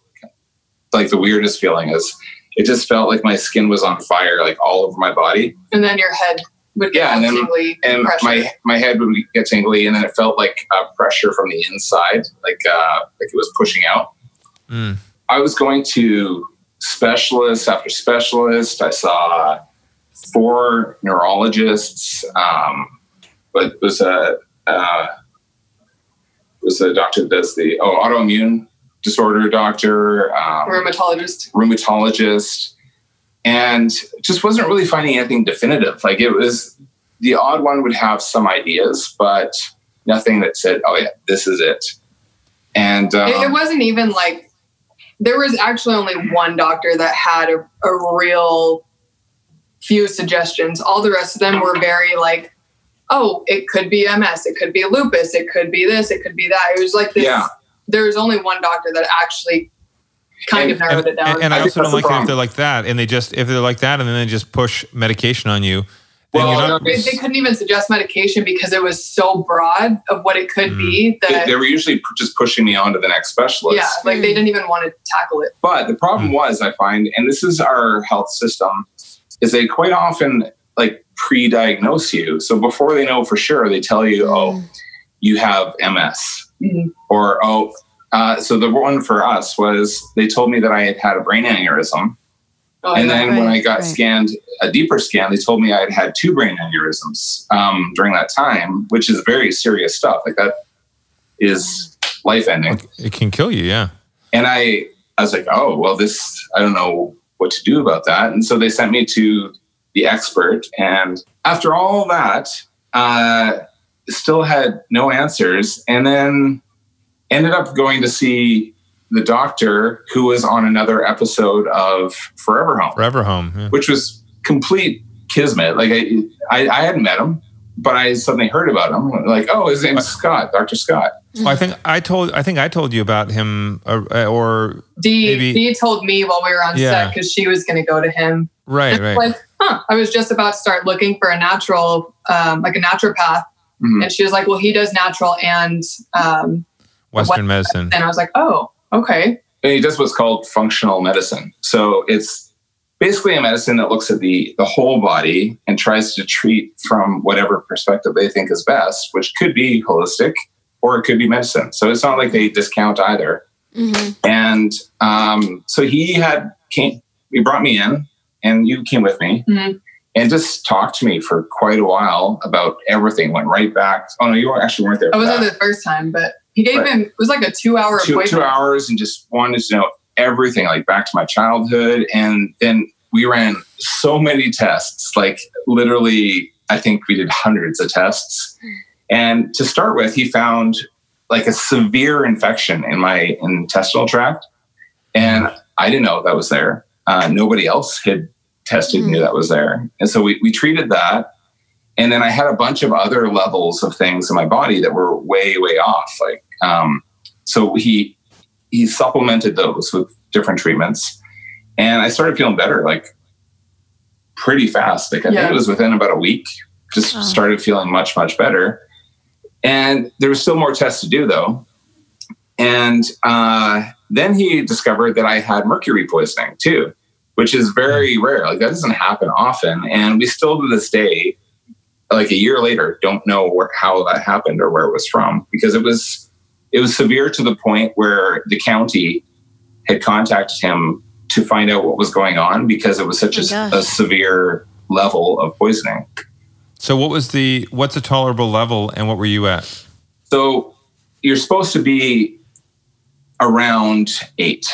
like the weirdest feeling is it just felt like my skin was on fire, like all over my body. and then your head would get Yeah, and then- and pressure. my my head would get tingly, and then it felt like uh, pressure from the inside, like uh, like it was pushing out. Mm. I was going to specialist after specialist. I saw four neurologists, um, but it was a uh, was a doctor that does the oh autoimmune disorder doctor, um, rheumatologist. rheumatologist and just wasn't really finding anything definitive. Like it was the odd one would have some ideas, but nothing that said, "Oh yeah, this is it." And um, it, it wasn't even like there was actually only one doctor that had a, a real few suggestions. All the rest of them were very like, oh, it could be MS, it could be lupus, it could be this, it could be that. It was like this. Yeah. There was only one doctor that actually kind of And- narrowed And, it down. and, and I, I also don't like it if they're like that, and they just if they're like that, and then they just push medication on you. Then Well, you're not, they, they couldn't even suggest medication because it was so broad of what it could mm. be they, that they were usually just pushing me on to the next specialist. yeah, like they mm. didn't even want to tackle it. But the problem mm. was, I find, and this is our health system, is they quite often like pre-diagnose you. So before they know for sure, they tell you, oh, you have MS, Mhm. or oh. Uh, so the one for us was they told me that I had had a brain aneurysm, Oh, and yeah. then when I got right. scanned, a deeper scan, they told me I had had two brain aneurysms um, during that time, which is very serious stuff. Like that is life ending. It can kill you. Yeah. And I, I was like, oh, well, this, I don't know what to do about that. And so they sent me to the expert. And after all that, uh, still had no answers. And then ended up going to see the doctor who was on another episode of Forever Home Forever home. Yeah. which was complete kismet. Like I, I, I hadn't met him, but I suddenly heard about him. Like, oh, his name's Scott, Doctor Scott. Well, I think I told I think I told you about him uh, or Dee, maybe- Dee told me while we were on Yeah. set because she was going to go to him. right right. Like, huh? I was just about to start looking for a natural, um, like a naturopath, Mhm. and she was like, "Well, he does natural and," um, Western medicine. and I was like, "Oh, okay." And he does what's called functional medicine. So it's basically a medicine that looks at the the whole body and tries to treat from whatever perspective they think is best, which could be holistic or it could be medicine. So it's not like they discount either. Mhm. And um, so he had came, he brought me in, and you came with me, Mhm. and just talked to me for quite a while about everything. Went right back. Oh no, you actually weren't there. I wasn't that. the first time, but he gave Right. him it was like a two-hour two, appointment. two hours, and just wanted to know everything, like back to my childhood, and then we ran so many tests, like literally, I think we did hundreds of tests. And to start with, he found like a severe infection in my intestinal tract. And I didn't know that was there. Uh, nobody else had tested knew that was there. And so we, we treated that. And then I had a bunch of other levels of things in my body that were way, way off. Like, um, so he, he supplemented those with different treatments. And I started feeling better, like pretty fast. Like I think it was within about a week, just Oh. started feeling much, much better. And there was still more tests to do though. And uh, then he discovered that I had mercury poisoning too, which is very rare. Like that doesn't happen often. And we still to this day, like a year later, don't know where, how that happened or where it was from because it was it was severe to the point where the county had contacted him to find out what was going on because it was such Oh a, a severe level of poisoning. So what was the what's a tolerable level and what were you at? So you're supposed to be around eight.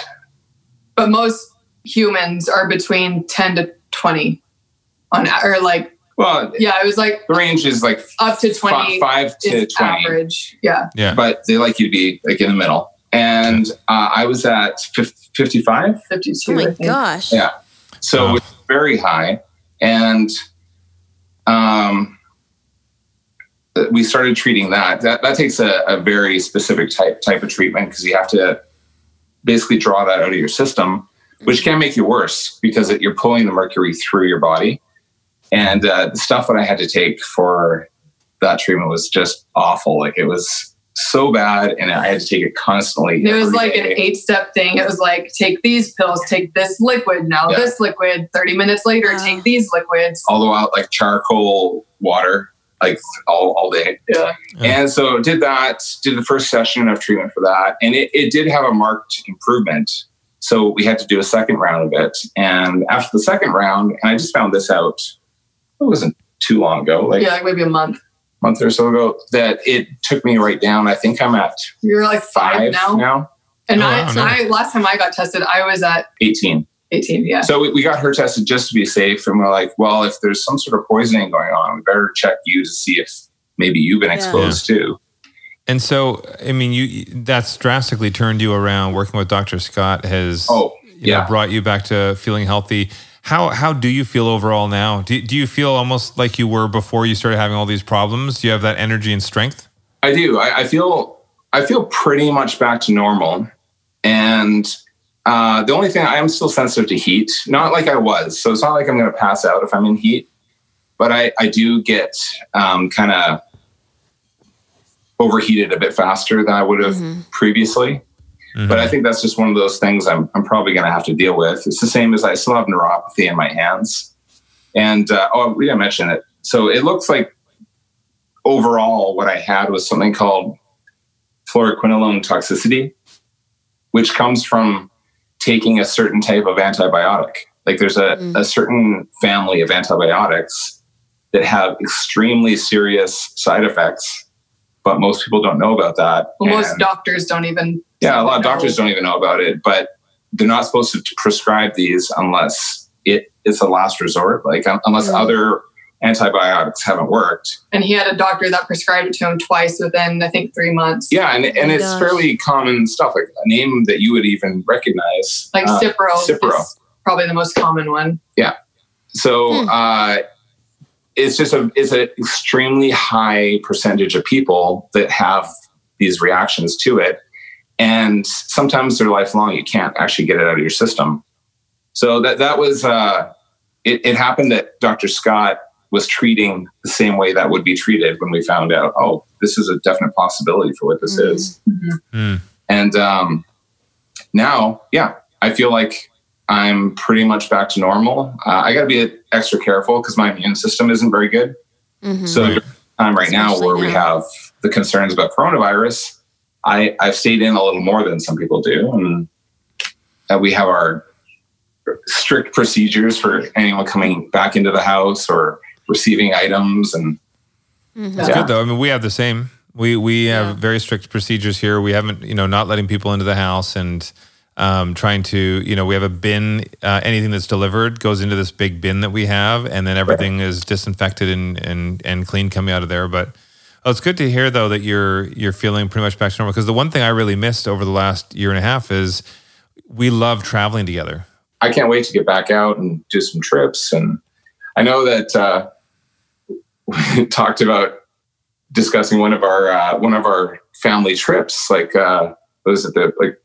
but most humans are between 10 to 20 on or like Well, yeah it was like the range is like up to fi- 20 five to 20, average yeah Yeah. but they like you to be like in the middle. And uh, I was at fif- 55. 52 Oh my gosh. Yeah. So Wow. it's very high. And um, we started treating that. That, that takes a, a very specific type type of treatment because you have to basically draw that out of your system, which can make you worse because it, you're pulling the mercury through your body. And uh, the stuff that I had to take for that treatment was just awful. Like it was so bad, and I had to take it constantly. it was like day. an eight step thing it was like take these pills take this liquid now Yeah. this liquid 30 minutes later Wow. take these liquids all the while like charcoal water like all, all day yeah and so did that did the first session of treatment for that and it, it did have a marked improvement so we had to do a second round of it and after the second round and i just found this out it wasn't too long ago like yeah like maybe a month month or so ago that it took me right down i think i'm at you're like five, five now, now and Oh, I, wow, so nice. I last time i got tested i was at 18 18 yeah So we, we got her tested just to be safe. And we're like, well, if there's some sort of poisoning going on, we better check you to see if maybe you've been Yeah. exposed too. And so I mean you that's drastically turned you around working with Dr. Scott has Oh, you know, yeah. brought you back to feeling healthy. How how do you feel overall now? Do, do you feel almost like you were before you started having all these problems? Do you have that energy and strength? I do. I, I feel I feel pretty much back to normal. And uh, the only thing I am still sensitive to heat, not like I was. So it's not like I'm going to pass out if I'm in heat, but I, I do get um, kind of overheated a bit faster than I would have previously. But I think that's just one of those things I'm, I'm probably going to have to deal with. It's the same as I still have neuropathy in my hands. And uh, oh, we didn't mention it. So it looks like overall what I had was something called fluoroquinolone toxicity, which comes from taking a certain type of antibiotic. Like there's a, a certain family of antibiotics that have extremely serious side effects, but most people don't know about that. Well, most doctors don't even. yeah, a lot of know. doctors don't even know about it, but they're not supposed to prescribe these unless it is a last resort, like un- unless Mm-hmm. other antibiotics haven't worked. And he had a doctor that prescribed it to him twice within, I think, three months. Yeah, and, and my it's gosh. fairly common stuff, like a name that you would even recognize. Like Uh, Cipro, Cipro. probably the most common one. Yeah. So Hmm. uh, it's just a it's an extremely high percentage of people that have these reactions to it, and sometimes they're lifelong. You can't actually get it out of your system. So that that was uh, it. It happened that Dr. Scott was treating the same way that would be treated when we found out. Oh, this is a definite possibility for what this Mhm. is. Hmm. And um, now, yeah, I feel like I'm pretty much back to normal. Uh, I got to be extra careful because my immune system isn't very good. Mhm. So, time right now Especially where we have the concerns about coronavirus, I, I've stayed in a little more than some people do. And uh, we have our strict procedures for anyone coming back into the house or receiving items. And Mhm. It's Yeah. good though. I mean, we have the same. We we have very strict procedures here. We haven't, you know, not letting people into the house and um, trying to, you know, we have a bin. Uh, anything that's delivered goes into this big bin that we have, and then everything is disinfected and and and clean coming out of there. But oh, it's good to hear though that you're you're feeling pretty much back to normal. Because the one thing I really missed over the last year and a half is we love traveling together. I can't wait to get back out and do some trips. And I know that uh, we talked about discussing one of our uh, one of our family trips, like uh, what was it the like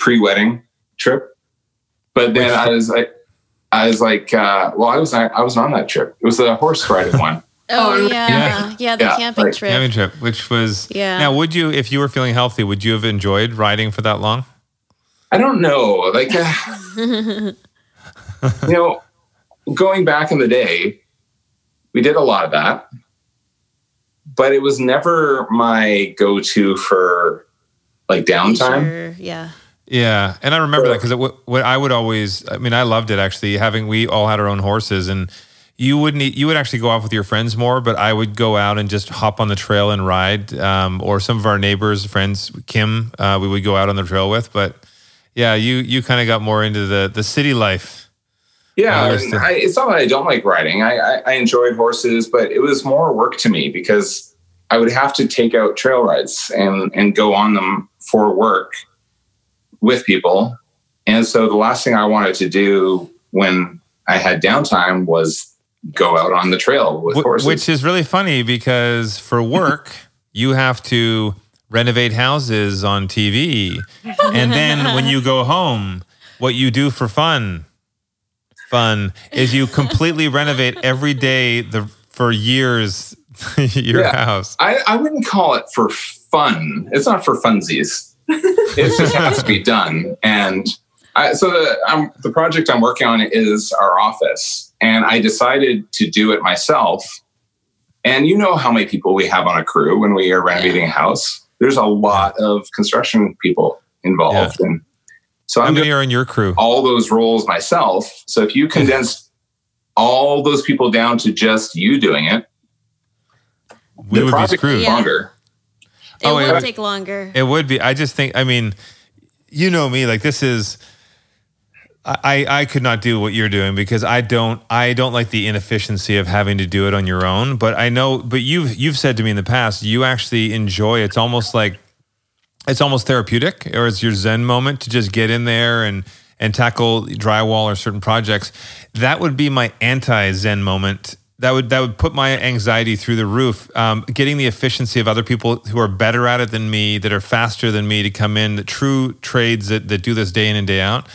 pre-wedding trip? But then I was like, I was like, uh, well, I was not, I was on that trip. It was the horse riding one. Oh, Oh, yeah. Yeah, the Yeah, camping like- trip. Camping trip, which was Yeah. Now, would you, if you were feeling healthy, would you have enjoyed riding for that long? I don't know, like uh, you know, going back in the day, we did a lot of that, but it was never my go-to for like downtime. Sure, Yeah. Yeah, and I remember that because what, what I would always, I mean, I loved it actually. Having we all had our own horses, and you wouldn't, e, you would actually go off with your friends more, but I would go out and just hop on the trail and ride. Um, or some of our neighbors, friends, Kim, uh, we would go out on the trail with. But yeah, you you kind of got more into the the city life. Yeah, I and. I, it's not that I don't like riding. I, I, I enjoyed horses, but it was more work to me because I would have to take out trail rides and and go on them for work with people. And so the last thing I wanted to do when I had downtime was go out on the trail with Wh- horses. Which is really funny because for work, you have to renovate houses on TV. And then when you go home, what you do for fun, fun, is you completely renovate every day the for years your Yeah. house. I, I wouldn't call it for fun. It's not for funsies. It just has to be done. And I, so the um, the project I'm working on is our office, and I decided to do it myself. And you know how many people we have on a crew when we are renovating a house. There's a lot of construction people involved, and so How I'm many doing are in your crew? all those roles myself. So if you condense all those people down to just you doing it, We the would be screwed. is Yeah. longer. It Oh, will yeah. take longer. It would be. I just think. I mean, you know me. Like this is. I I could not do what you're doing because I don't I don't like the inefficiency of having to do it on your own. But I know. But you've you've said to me in the past you actually enjoy. It's almost like it's almost therapeutic, or it's your zen moment to just get in there and and tackle drywall or certain projects. That would be my anti zen moment. That would that would put my anxiety through the roof. Um, getting the efficiency of other people who are better at it than me, that are faster than me, to come in, the true trades that that do this day in and day out.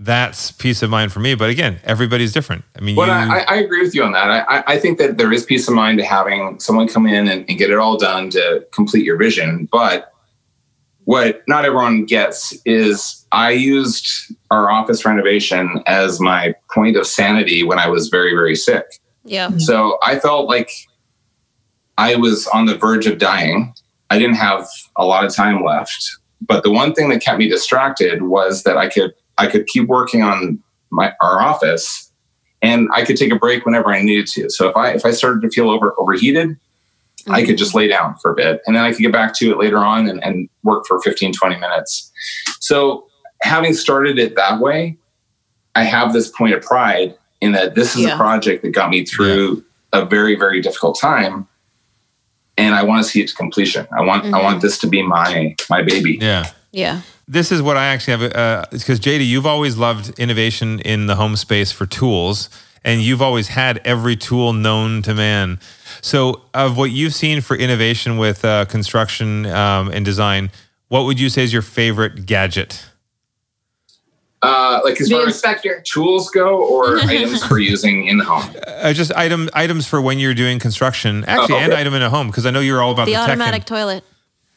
That's peace of mind for me. But again, everybody's different. I mean, Well, you, I, I agree with you on that. I, I- think that there is peace of mind to having someone come in and, and get it all done to complete your vision. But what not everyone gets is I used our office renovation as my point of sanity when I was very, very sick. Yeah. So I felt like I was on the verge of dying. I didn't have a lot of time left. But the one thing that kept me distracted was that I could I could keep working on my our office and I could take a break whenever I needed to. So if I if I started to feel over overheated, I could mm-hmm. just lay down for a bit and then I could get back to it later on and, and work for 15, 20 minutes. So having started it that way, I have this point of pride in that this is Yeah. a project that got me through a very, very difficult time. And I want to see it to completion. I want I want this to be my my baby. Yeah. Yeah. This is what I actually have. Uh, because JD, you've always loved innovation in the home space for tools, and you've always had every tool known to man. So, of what you've seen for innovation with uh, construction um, and design, what would you say is your favorite gadget? Uh, like as The far as inspector. tools go or items for using in the home. Uh, just item items for when you're doing construction, actually, Oh, and okay. item in a home, because I know you're all about the, The tech. and- automatic toilet.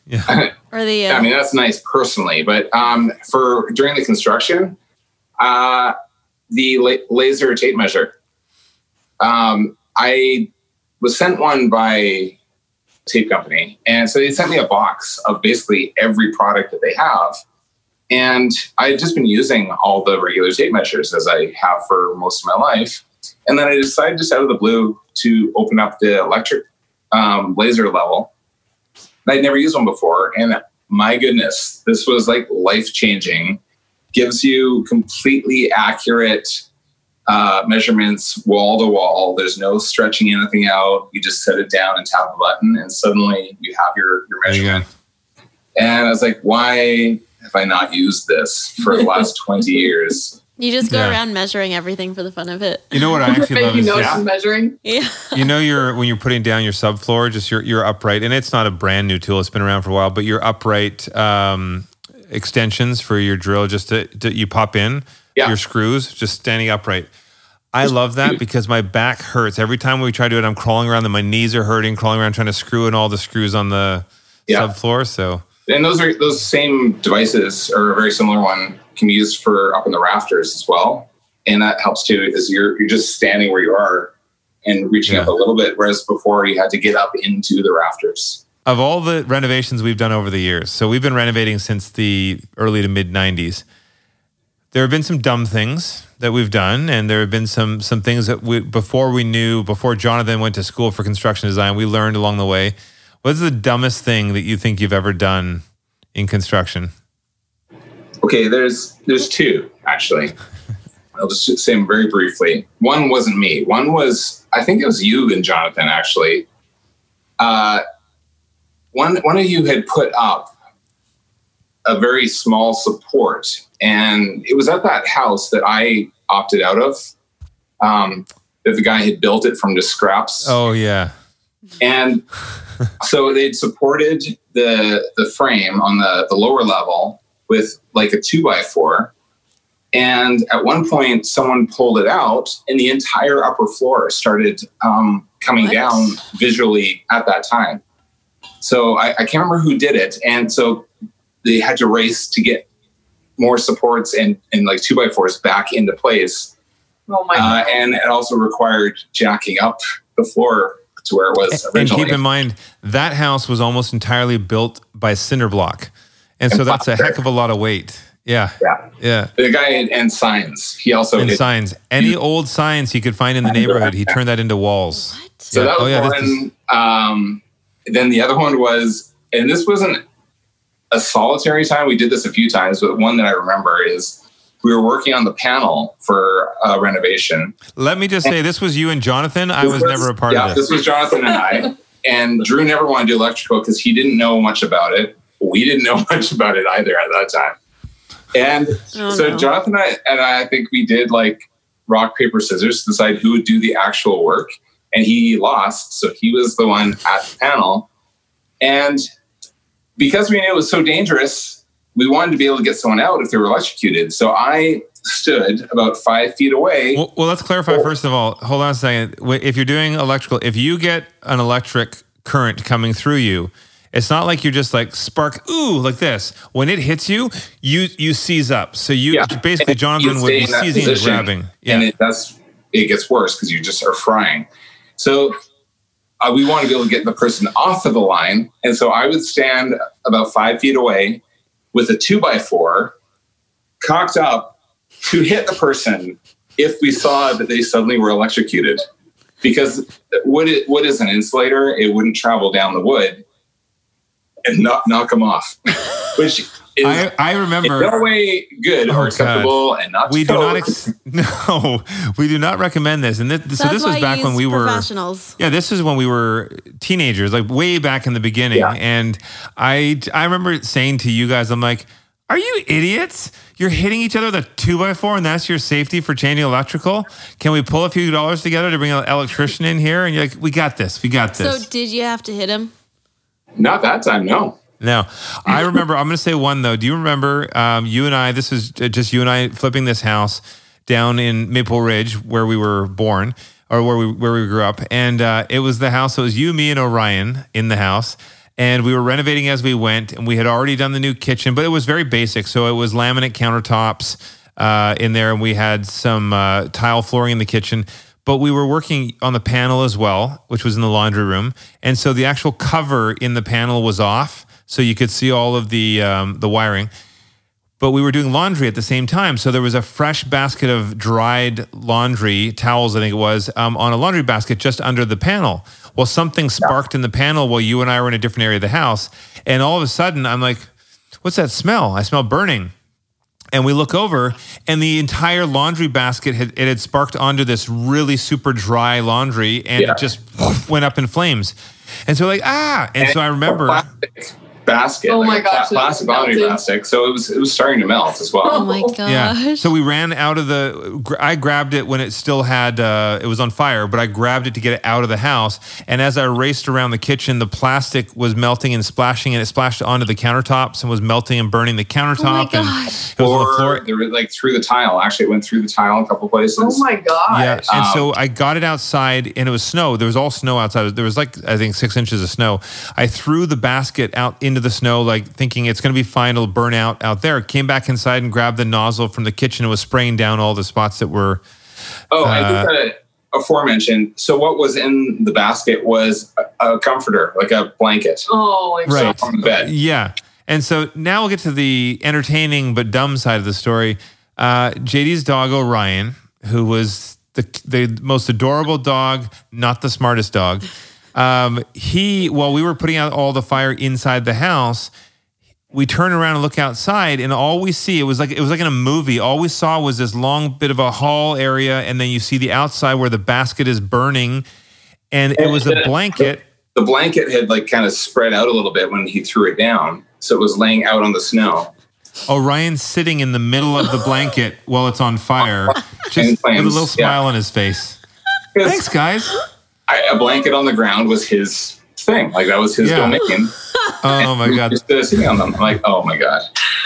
Yeah. Or the uh, I mean, that's nice personally, but um, for during the construction, uh, the la- laser tape measure. Um, I was sent one by tape company, and so they sent me a box of basically every product that they have. And I had just been using all the regular tape measures as I have for most of my life. And then I decided just out of the blue to open up the electric um, laser level. I'd never used one before. And my goodness, this was like life changing. Gives you completely accurate uh, measurements wall to wall. There's no stretching anything out. You just set it down and tap a button, and suddenly you have your, your There you measurement. And I was like, why have I not used this for the last 20 years? you just go Yeah. around measuring everything for the fun of it. You know what I actually love is notes just, and measuring. Yeah. you know you're when you're putting down your subfloor, just your your upright, and it's not a brand new tool; it's been around for a while. But your upright um, extensions for your drill, just to, to you pop in Yeah. your screws, just standing upright. I love that because my back hurts every time we try to do it. I'm crawling around, and my knees are hurting, crawling around trying to screw in all the screws on the Yeah. subfloor. So And those are those same devices or a very similar one can be used for up in the rafters as well. And that helps too, is you're you're just standing where you are and reaching up a little bit, whereas before you had to get up into the rafters. of all the renovations we've done over the years, so we've been renovating since the early to mid 90s. There have been some dumb things that we've done, and there have been some some things that we before we knew, before Jonathan went to school for construction design, we learned along the way. What's the dumbest thing that you think you've ever done in construction? Okay, there's there's two actually. I'll just say them very briefly. One wasn't me. One was I think it was you and Jonathan actually. Uh, one one of you had put up a very small support, and it was at that house that I opted out of. Um, that the guy had built it from the scraps. Oh yeah, And so they'd supported the the frame on the, the lower level with like a two by four. And at one point, someone pulled it out, and the entire upper floor started um, coming What? down visually at that time. So I, I can't remember who did it, and so they had to race to get more supports and, and like two by fours back into place. Oh my Uh, and it also required jacking up the floor to where it was and originally. keep in mind that house was almost entirely built by cinder block, and, And so that's a heck of a lot of weight. Yeah, yeah. yeah. The guy and, and signs. He also and did- signs. Any old signs he could find in the neighborhood, he turned that into walls. So Yeah. that was Oh, yeah, this one. um, then the other one was, and this wasn't a solitary time. We did this a few times, but one that I remember is we were working on the panel for uh, renovation. Let me just say, this was you and Jonathan. I was This never a part yeah, of this. Yeah, this was Jonathan and I. And Drew never wanted to do electrical because he didn't know much about it. We didn't know much about it either at that time. And Oh, so no. Jonathan and I, and I think we did like rock, paper, scissors to decide who would do the actual work. And he lost. So he was the one at the panel. And because we knew it was so dangerous, we wanted to be able to get someone out if they were electrocuted. So I stood about five feet away. Well, well, let's clarify first of all. Hold on a second. If you're doing electrical, if you get an electric current coming through you, It's not like you're just like spark, ooh, like this. When it hits you, you you seize up. So you Yeah. basically Jonathan would be seizing and grabbing. Yeah. and it, that's it gets worse because you just are frying. So uh, we want to be able to get the person off of the line, and so I would stand about five feet away with a two by four cocked up to hit the person if we saw that they suddenly were electrocuted. Because wood, is an insulator; it wouldn't travel down the wood and knock knock them off, which is I, I in remember no way good Oh, or God. acceptable and not we do not ex- no we do not recommend this and this, so this was back when we were professionals. yeah this is when we were teenagers like way back in the beginning Yeah. and i i remember saying to you guys i'm like are you idiots you're hitting each other with a two by four and that's your safety for changing electrical can we pull a few dollars together to bring an electrician in here and you're like we got this we got this. So did you have to hit him? Not that time, no. No, I remember. I'm going to say one though. Do you remember um, you and I? This is just you and I flipping this house down in Maple Ridge where we were born or where we where we grew up, and uh, it was the house. It was you, me, and Orion in the house. And we were renovating as we went, and we had already done the new kitchen, but it was very basic. So it was laminate countertops uh, in there, and we had some uh, tile flooring in the kitchen. But we were working on the panel as well, which was in the laundry room, and so the actual cover in the panel was off, so you could see all of the um, the wiring but we were doing laundry at the same time. So there was a fresh basket of dried laundry towels, I think it was, um, on a laundry basket just under the panel. Well, something sparked in the panel while you and I were in a different area of the house. And all of a sudden, I'm like, what's that smell? I smell burning. And we look over, and the entire laundry basket had it had sparked onto this really super dry laundry, and Yeah. it just went up in flames. And so, like, ah! And so I remember, basket. Oh like my a gosh, plastic was laundry melting. basket. So it was it was starting to melt as well. Oh my gosh. Yeah. So we ran out of the. I grabbed it when it still had. Uh, it was on fire, but I grabbed it to get it out of the house. And as I raced around the kitchen, the plastic was melting and splashing, and it splashed onto the countertops and was melting and burning the countertop. and gosh. it was on the floor. there was like through the tile. Actually, it went through the tile a couple places. Oh my god. Yeah, and Um, so I got it outside, and it was snow. There was all snow outside. There was like I think six inches of snow. I threw the basket out into the snow, like thinking it's going to be fine. It'll burn out out there. Came back inside and grabbed the nozzle from the kitchen and was spraying down all the spots that were. Oh, I Uh, think the aforementioned. So what was in the basket was a, a comforter, like a blanket. Oh Right. So on the bed. Yeah. And so now we'll get to the entertaining but dumb side of the story. Uh, JD's dog Orion, who was the the most adorable dog, not the smartest dog. Um, he, while we were putting out all the fire inside the house, we turn around and look outside, and all we see it was like it was like in a movie. All we saw was this long bit of a hall area, and then you see the outside where the basket is burning, and it was a blanket. The blanket had like kind of spread out a little bit when he threw it down, so it was laying out on the snow. Orion's sitting in the middle of the blanket while it's on fire, just with a little yeah. smile on his face. Thanks, guys. I, a blanket on the ground was his thing. Like that was his Yeah. domain. Oh my god! was just sitting on them. I'm like, oh my god.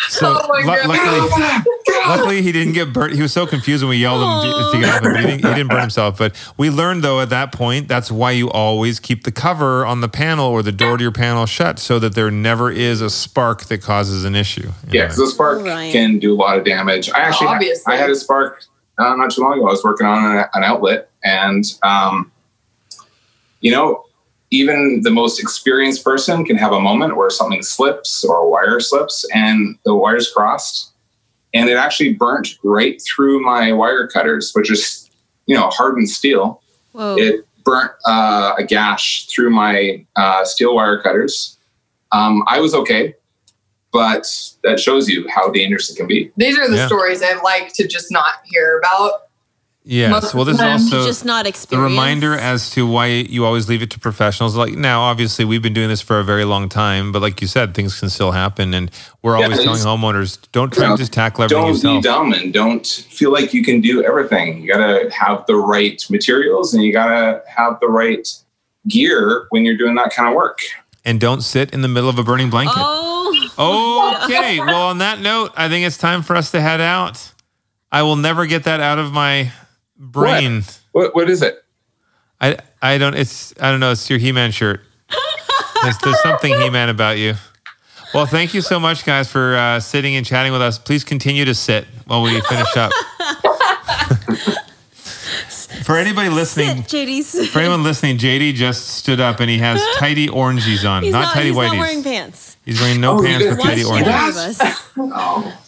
So Oh my lu- God. luckily, luckily he didn't get burnt. He was so confused when we yelled him to, to get off. him, but He didn't, he didn't burn himself. But we learned though at that point that's why you always keep the cover on the panel or the door to your panel shut so that there never is a spark that causes an issue. Yeah, because a spark Right. can do a lot of damage. I actually, Obviously. I had a spark uh, not too long ago. I was working on an, an outlet, and um, you know, even the most experienced person can have a moment where something slips or a wire slips, and the wires crossed, and it actually burnt right through my wire cutters, which is you know hardened steel. Whoa. It burnt uh, a gash through my uh, steel wire cutters. Um, I was okay, but that shows you how dangerous it can be. These are the Yeah. stories I like to just not hear about. Yes. Most Well, this is also just not the reminder as to why you always leave it to professionals. Like now, obviously, we've been doing this for a very long time, but like you said, things can still happen, and we're Yeah, always telling homeowners don't try you to just tackle everything Don't yourself. be dumb and don't feel like you can do everything. You got to have the right materials and you got to have the right gear when you're doing that kind of work. and don't sit in the middle of a burning blanket. Oh, Okay. well, on that note, I think it's time for us to head out. I will never get that out of my brain. What, what is it? I I don't. It's I don't know. It's your He-Man shirt. There's, there's something He-Man about you. Well, thank you so much, guys, for uh, sitting and chatting with us. Please continue to sit while we finish up. for anybody listening, JD's. for anyone listening, JD just stood up and he has tidy orangies on, not, not, tidy he's whities. not wearing pants. He's wearing no Oh, pants didn't with tidy see oranges. that? Of us. Oh,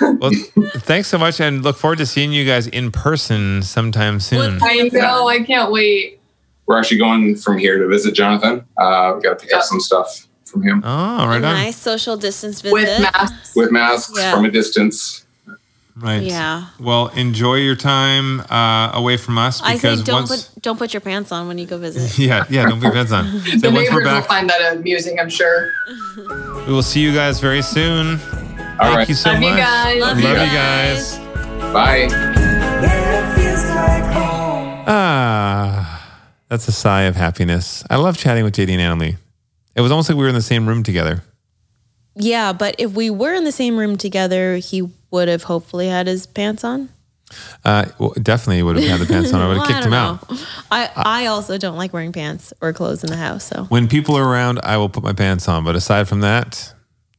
Well, thanks so much, and look forward to seeing you guys in person sometime soon. I know. I can't wait. we're actually going from here to visit Jonathan. Uh, we got to pick up some stuff from him Oh, right on. Nice social distance visit. With masks. with masks Yeah. from a distance. Right. Yeah. Well, enjoy your time uh, away from us I say because don't once. put don't put your pants on when you go visit. yeah, yeah, don't put your pants on. So The once we're neighbors will find that amusing, I'm sure. we will see you guys very soon. All Thank right. you so Love much. you guys. Love Love you you guys. guys. Bye. Yeah, it feels like home. Ah, that's a sigh of happiness. I love chatting with JD and Annalee. It was almost like we were in the same room together. Yeah, but if we were in the same room together, he would have hopefully had his pants on. Uh, well, definitely would have had the pants on. I would have Well, kicked him don't out. I, I also don't like wearing pants or clothes in the house. So When people are around, I will put my pants on. But aside from that,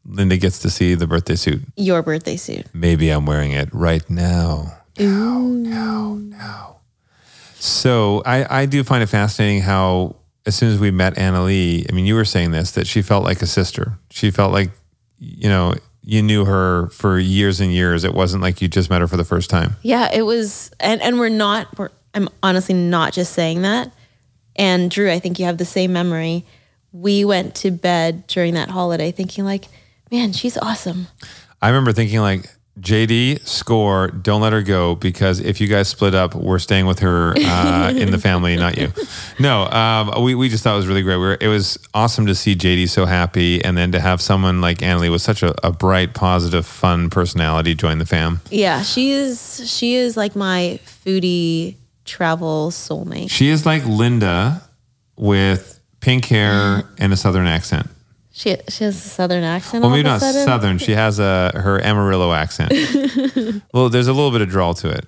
Linda gets to see the birthday suit. your birthday suit. Maybe I'm wearing it right now. Now, now, now. So I, I do find it fascinating how as soon as we met Annalee, I mean, you were saying this, that she felt like a sister. She felt like, you know, you knew her for years and years. It wasn't like you just met her for the first time. Yeah, it was, and and we're not. We're, I'm honestly not just saying that. And Drew, I think you have the same memory. We went to bed during that holiday thinking like, man, she's awesome. I remember thinking like, JD, score, don't let her go because if you guys split up, we're staying with her uh, in the family, not you. No, um, we, we just thought it was really great. We were, it was awesome to see JD so happy and then to have someone like Annalee with such a, a bright, positive, fun personality join the fam. Yeah, she is. She is like my foodie travel soulmate. She is like Linda with pink hair and a southern accent. She she has a southern accent. Well, maybe not sudden. southern. She has a her Amarillo accent. well, there's a little bit of drawl to it.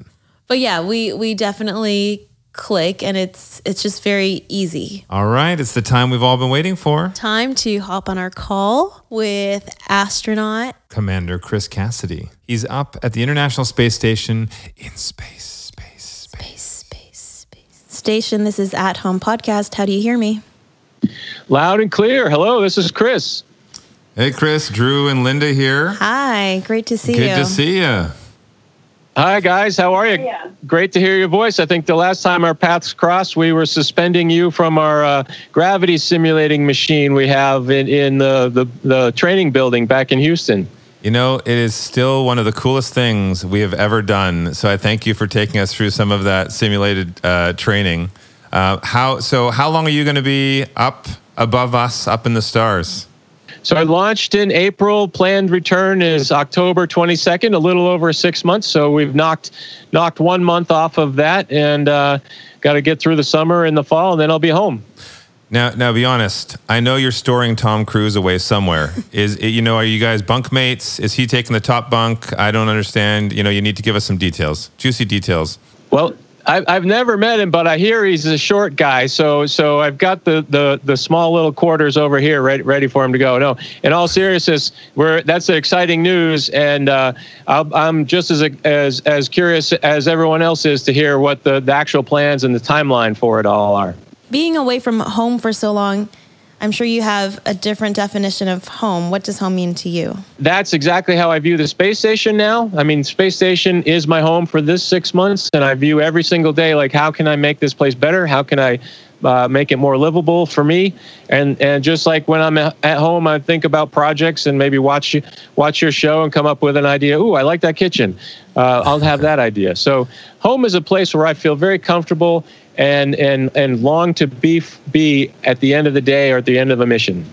But yeah, we we definitely click, and it's it's just very easy. All right, it's the time we've all been waiting for. Time to hop on our call with astronaut. Commander Chris Cassidy. He's up at the International Space Station in space, space, space. Space, space, space. Station. This is at home podcast. How do you hear me? Loud and clear. Hello, this is Chris. Hey, Chris, Drew, and Linda here. Hi, great to see Good you. Good to see you. Hi, guys. How are you? Great to hear your voice. I think the last time our paths crossed, we were suspending you from our uh, gravity simulating machine we have in, in the, the, the training building back in Houston. You know, it is still one of the coolest things we have ever done. So I thank you for taking us through some of that simulated uh, training. Uh, how so? How long are you going to be up above us, up in the stars? So I launched in April. Planned return is October 22nd, a little over six months. So we've knocked knocked one month off of that, and uh, got to get through the summer and the fall, and then I'll be home. Now, now, be honest. I know you're storing Tom Cruise away somewhere. Is you know, are you guys bunkmates? Is he taking the top bunk? I don't understand. You know, you need to give us some details, juicy details. Well, I've, I've never met him, but I hear he's a short guy. So so I've got the the, the small little quarters over here ready, ready for him to go. No, in all seriousness, we're that's exciting news, and uh, I'll, I'm just as as as curious as everyone else is to hear what the, the actual plans and the timeline for it all are. Being away from home for so long, I'm sure you have a different definition of home. What does home mean to you? That's exactly how I view the space station now. I mean, space station is my home for this six months, and I view every single day like, how can I make this place better? How can I uh, make it more livable for me? And and just like when I'm at home, I think about projects and maybe watch watch your show and come up with an idea. Ooh, I like that kitchen. Uh, I'll have that idea. So home is a place where I feel very comfortable and and and long to be be at the end of the day or at the end of a mission.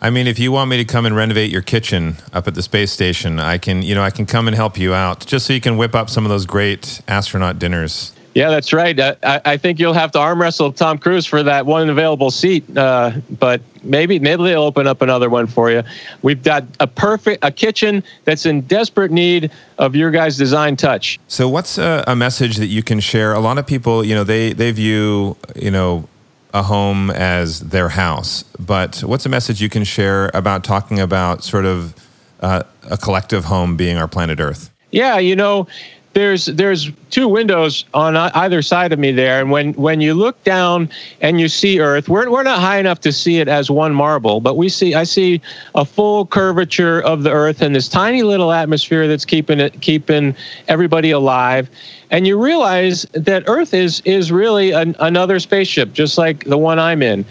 I mean, if you want me to come and renovate your kitchen up at the space station, I can. You know, I can come and help you out, just so you can whip up some of those great astronaut dinners. Yeah, that's right. I, I think you'll have to arm wrestle Tom Cruise for that one available seat, uh, but maybe maybe they'll open up another one for you. We've got a perfect a kitchen that's in desperate need of your guys' design touch. So, what's a, a message that you can share? A lot of people, you know, they they view, you know, a home as their house. But what's a message you can share about talking about sort of uh, a collective home being our planet Earth? Yeah, you know, there's there's two windows on either side of me there, and when when you look down and you see Earth, we're we're not high enough to see it as one marble, but we see I see a full curvature of the Earth and this tiny little atmosphere that's keeping it keeping everybody alive, and you realize that Earth is is really an, another spaceship, just like the one I'm in.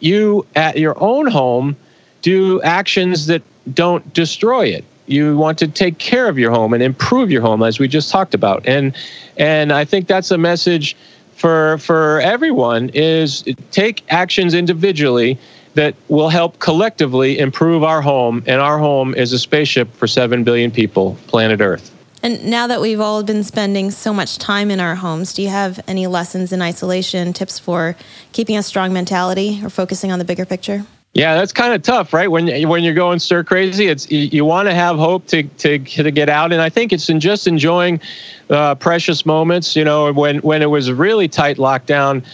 You at your own home do actions that don't destroy it you want to take care of your home and improve your home as we just talked about. And and i think that's a message for for everyone is take actions individually that will help collectively improve our home. And our home is a spaceship for 7 billion people planet earth. And now that we've all been spending so much time in our homes, do you have any lessons in isolation, tips for keeping a strong mentality or focusing on the bigger picture? Yeah, that's kind of tough, right? When when you're going stir crazy, it's you, you want to have hope to, to to get out, and I think it's in just enjoying uh, precious moments. You know, when when it was really tight lockdown,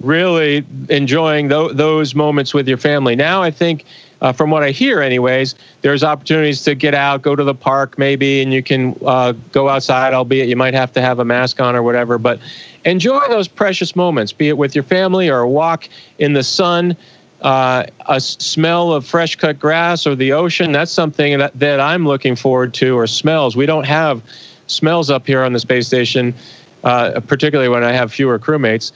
really enjoying tho- those moments with your family. Now, I think. Uh, from what I hear, anyways, there's opportunities to get out, go to the park maybe, and you can uh, go outside, albeit you might have to have a mask on or whatever. But enjoy those precious moments, be it with your family or a walk in the sun uh, a smell of fresh cut grass or the ocean. That's something that, that I'm looking forward to, or smells. We don't have smells up here on the space station, uh, particularly when I have fewer crewmates.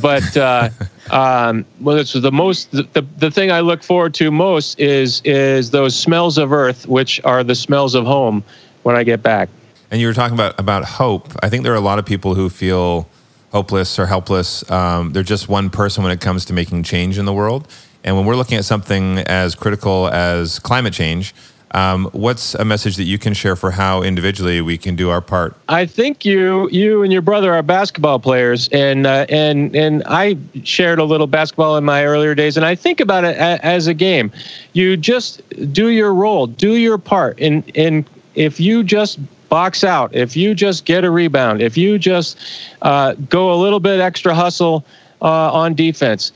But uh, um, well, it's the most the, the, the thing I look forward to most is is those smells of Earth, which are the smells of home when I get back. And you were talking about about hope. I think there are a lot of people who feel hopeless or helpless. Um, they're just one person when it comes to making change in the world. And when we're looking at something as critical as climate change, um, what's a message that you can share for how individually we can do our part? I think you you and your brother are basketball players, and uh, and and I shared a little basketball in my earlier days, and I think about it a, as a game. You just do your role, do your part, and and if you just box out, if you just get a rebound, if you just uh, go a little bit extra hustle uh, on defense,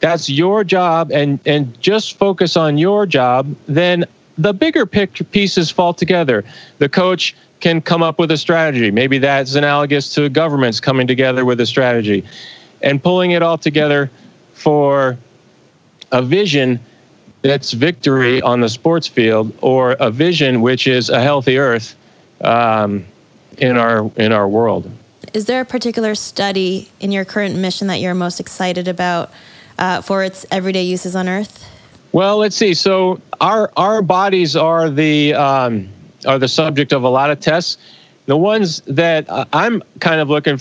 that's your job and and just focus on your job then the bigger picture pieces fall together. The coach can come up with a strategy. Maybe that's analogous to governments coming together with a strategy and pulling it all together for a vision that's victory on the sports field or a vision which is a healthy earth um, in our in our world. Is there a particular study in your current mission that you're most excited about uh, for its everyday uses on Earth? Well, let's see. So our our bodies are the um, are the subject of a lot of tests. The ones that uh, I'm kind of looking,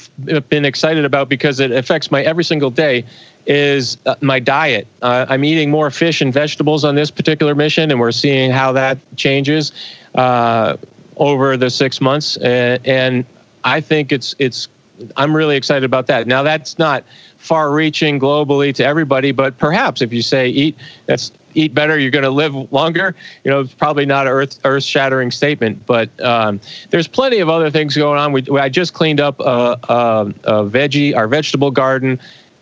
been excited about because it affects my every single day, is uh, my diet. Uh, I'm eating more fish and vegetables on this particular mission, and we're seeing how that changes uh, over the six months. And, and I think it's it's. I'm really excited about that. Now that's not far-reaching globally to everybody, but perhaps if you say eat that's eat better, you're going to live longer. You know, it's probably not an earth earth-shattering statement, but um, there's plenty of other things going on. We, I just cleaned up a, a, a veggie, our vegetable garden.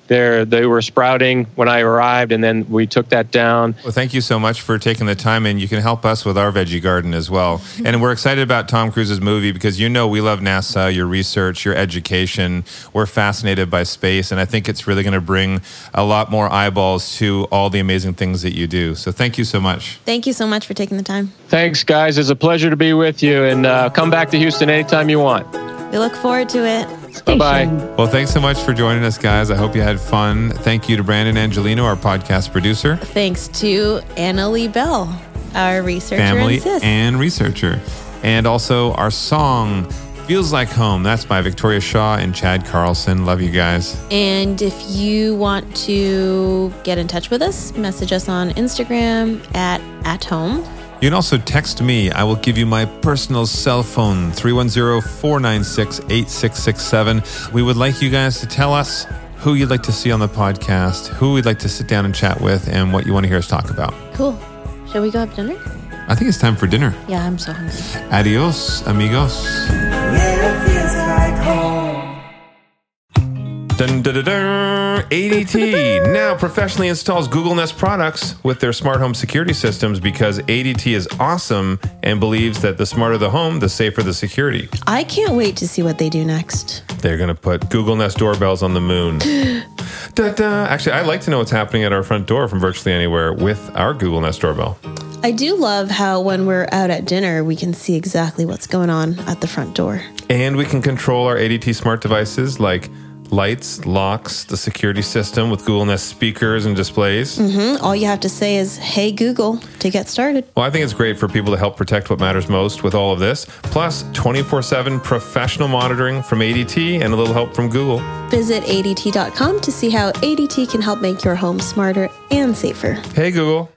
There, they were sprouting when I arrived, and then we took that down. Well, thank you so much for taking the time, and you can help us with our veggie garden as well. And we're excited about Tom Cruise's movie because you know we love NASA, your research, your education. We're fascinated by space, and I think it's really going to bring a lot more eyeballs to all the amazing things that you do. So thank you so much. Thank you so much for taking the time. Thanks, guys. It's a pleasure to be with you, and uh, come back to Houston anytime you want. We look forward to it. Bye bye. Well, thanks so much for joining us, guys. I hope you had fun. Thank you to Brandon Angelino, our podcast producer, Thanks to Annalee Belle, our researcher family, and and researcher. And also our song, Feels Like Home. That's by Victoria Shaw and Chad Carlson. Love you guys. And if you want to get in touch with us, message us on Instagram at at home. You can also text me. I will give you my personal cell phone, 310 496 8667. We would like you guys to tell us who you'd like to see on the podcast, who we'd like to sit down and chat with, and what you want to hear us talk about. Cool. Shall we go have dinner? I think it's time for dinner. Yeah, I'm so hungry. Adios, amigos. Dun, dun, dun, dun. ADT now professionally installs Google Nest products with their smart home security systems because ADT is awesome and believes that the smarter the home, the safer the security. I can't wait to see what they do next. They're going to put Google Nest doorbells on the moon. da, da. Actually, I'd like to know what's happening at our front door from virtually anywhere with our Google Nest doorbell. I do love how when we're out at dinner, we can see exactly what's going on at the front door. And we can control our ADT smart devices like lights, locks, the security system with Google Nest speakers and displays. Hmm, All you have to say is, hey, Google, to get started. Well, I think it's great for people to help protect what matters most with all of this, plus 24 7 professional monitoring from ADT and a little help from Google. Visit ADT.com to see how ADT can help make your home smarter and safer. Hey, Google.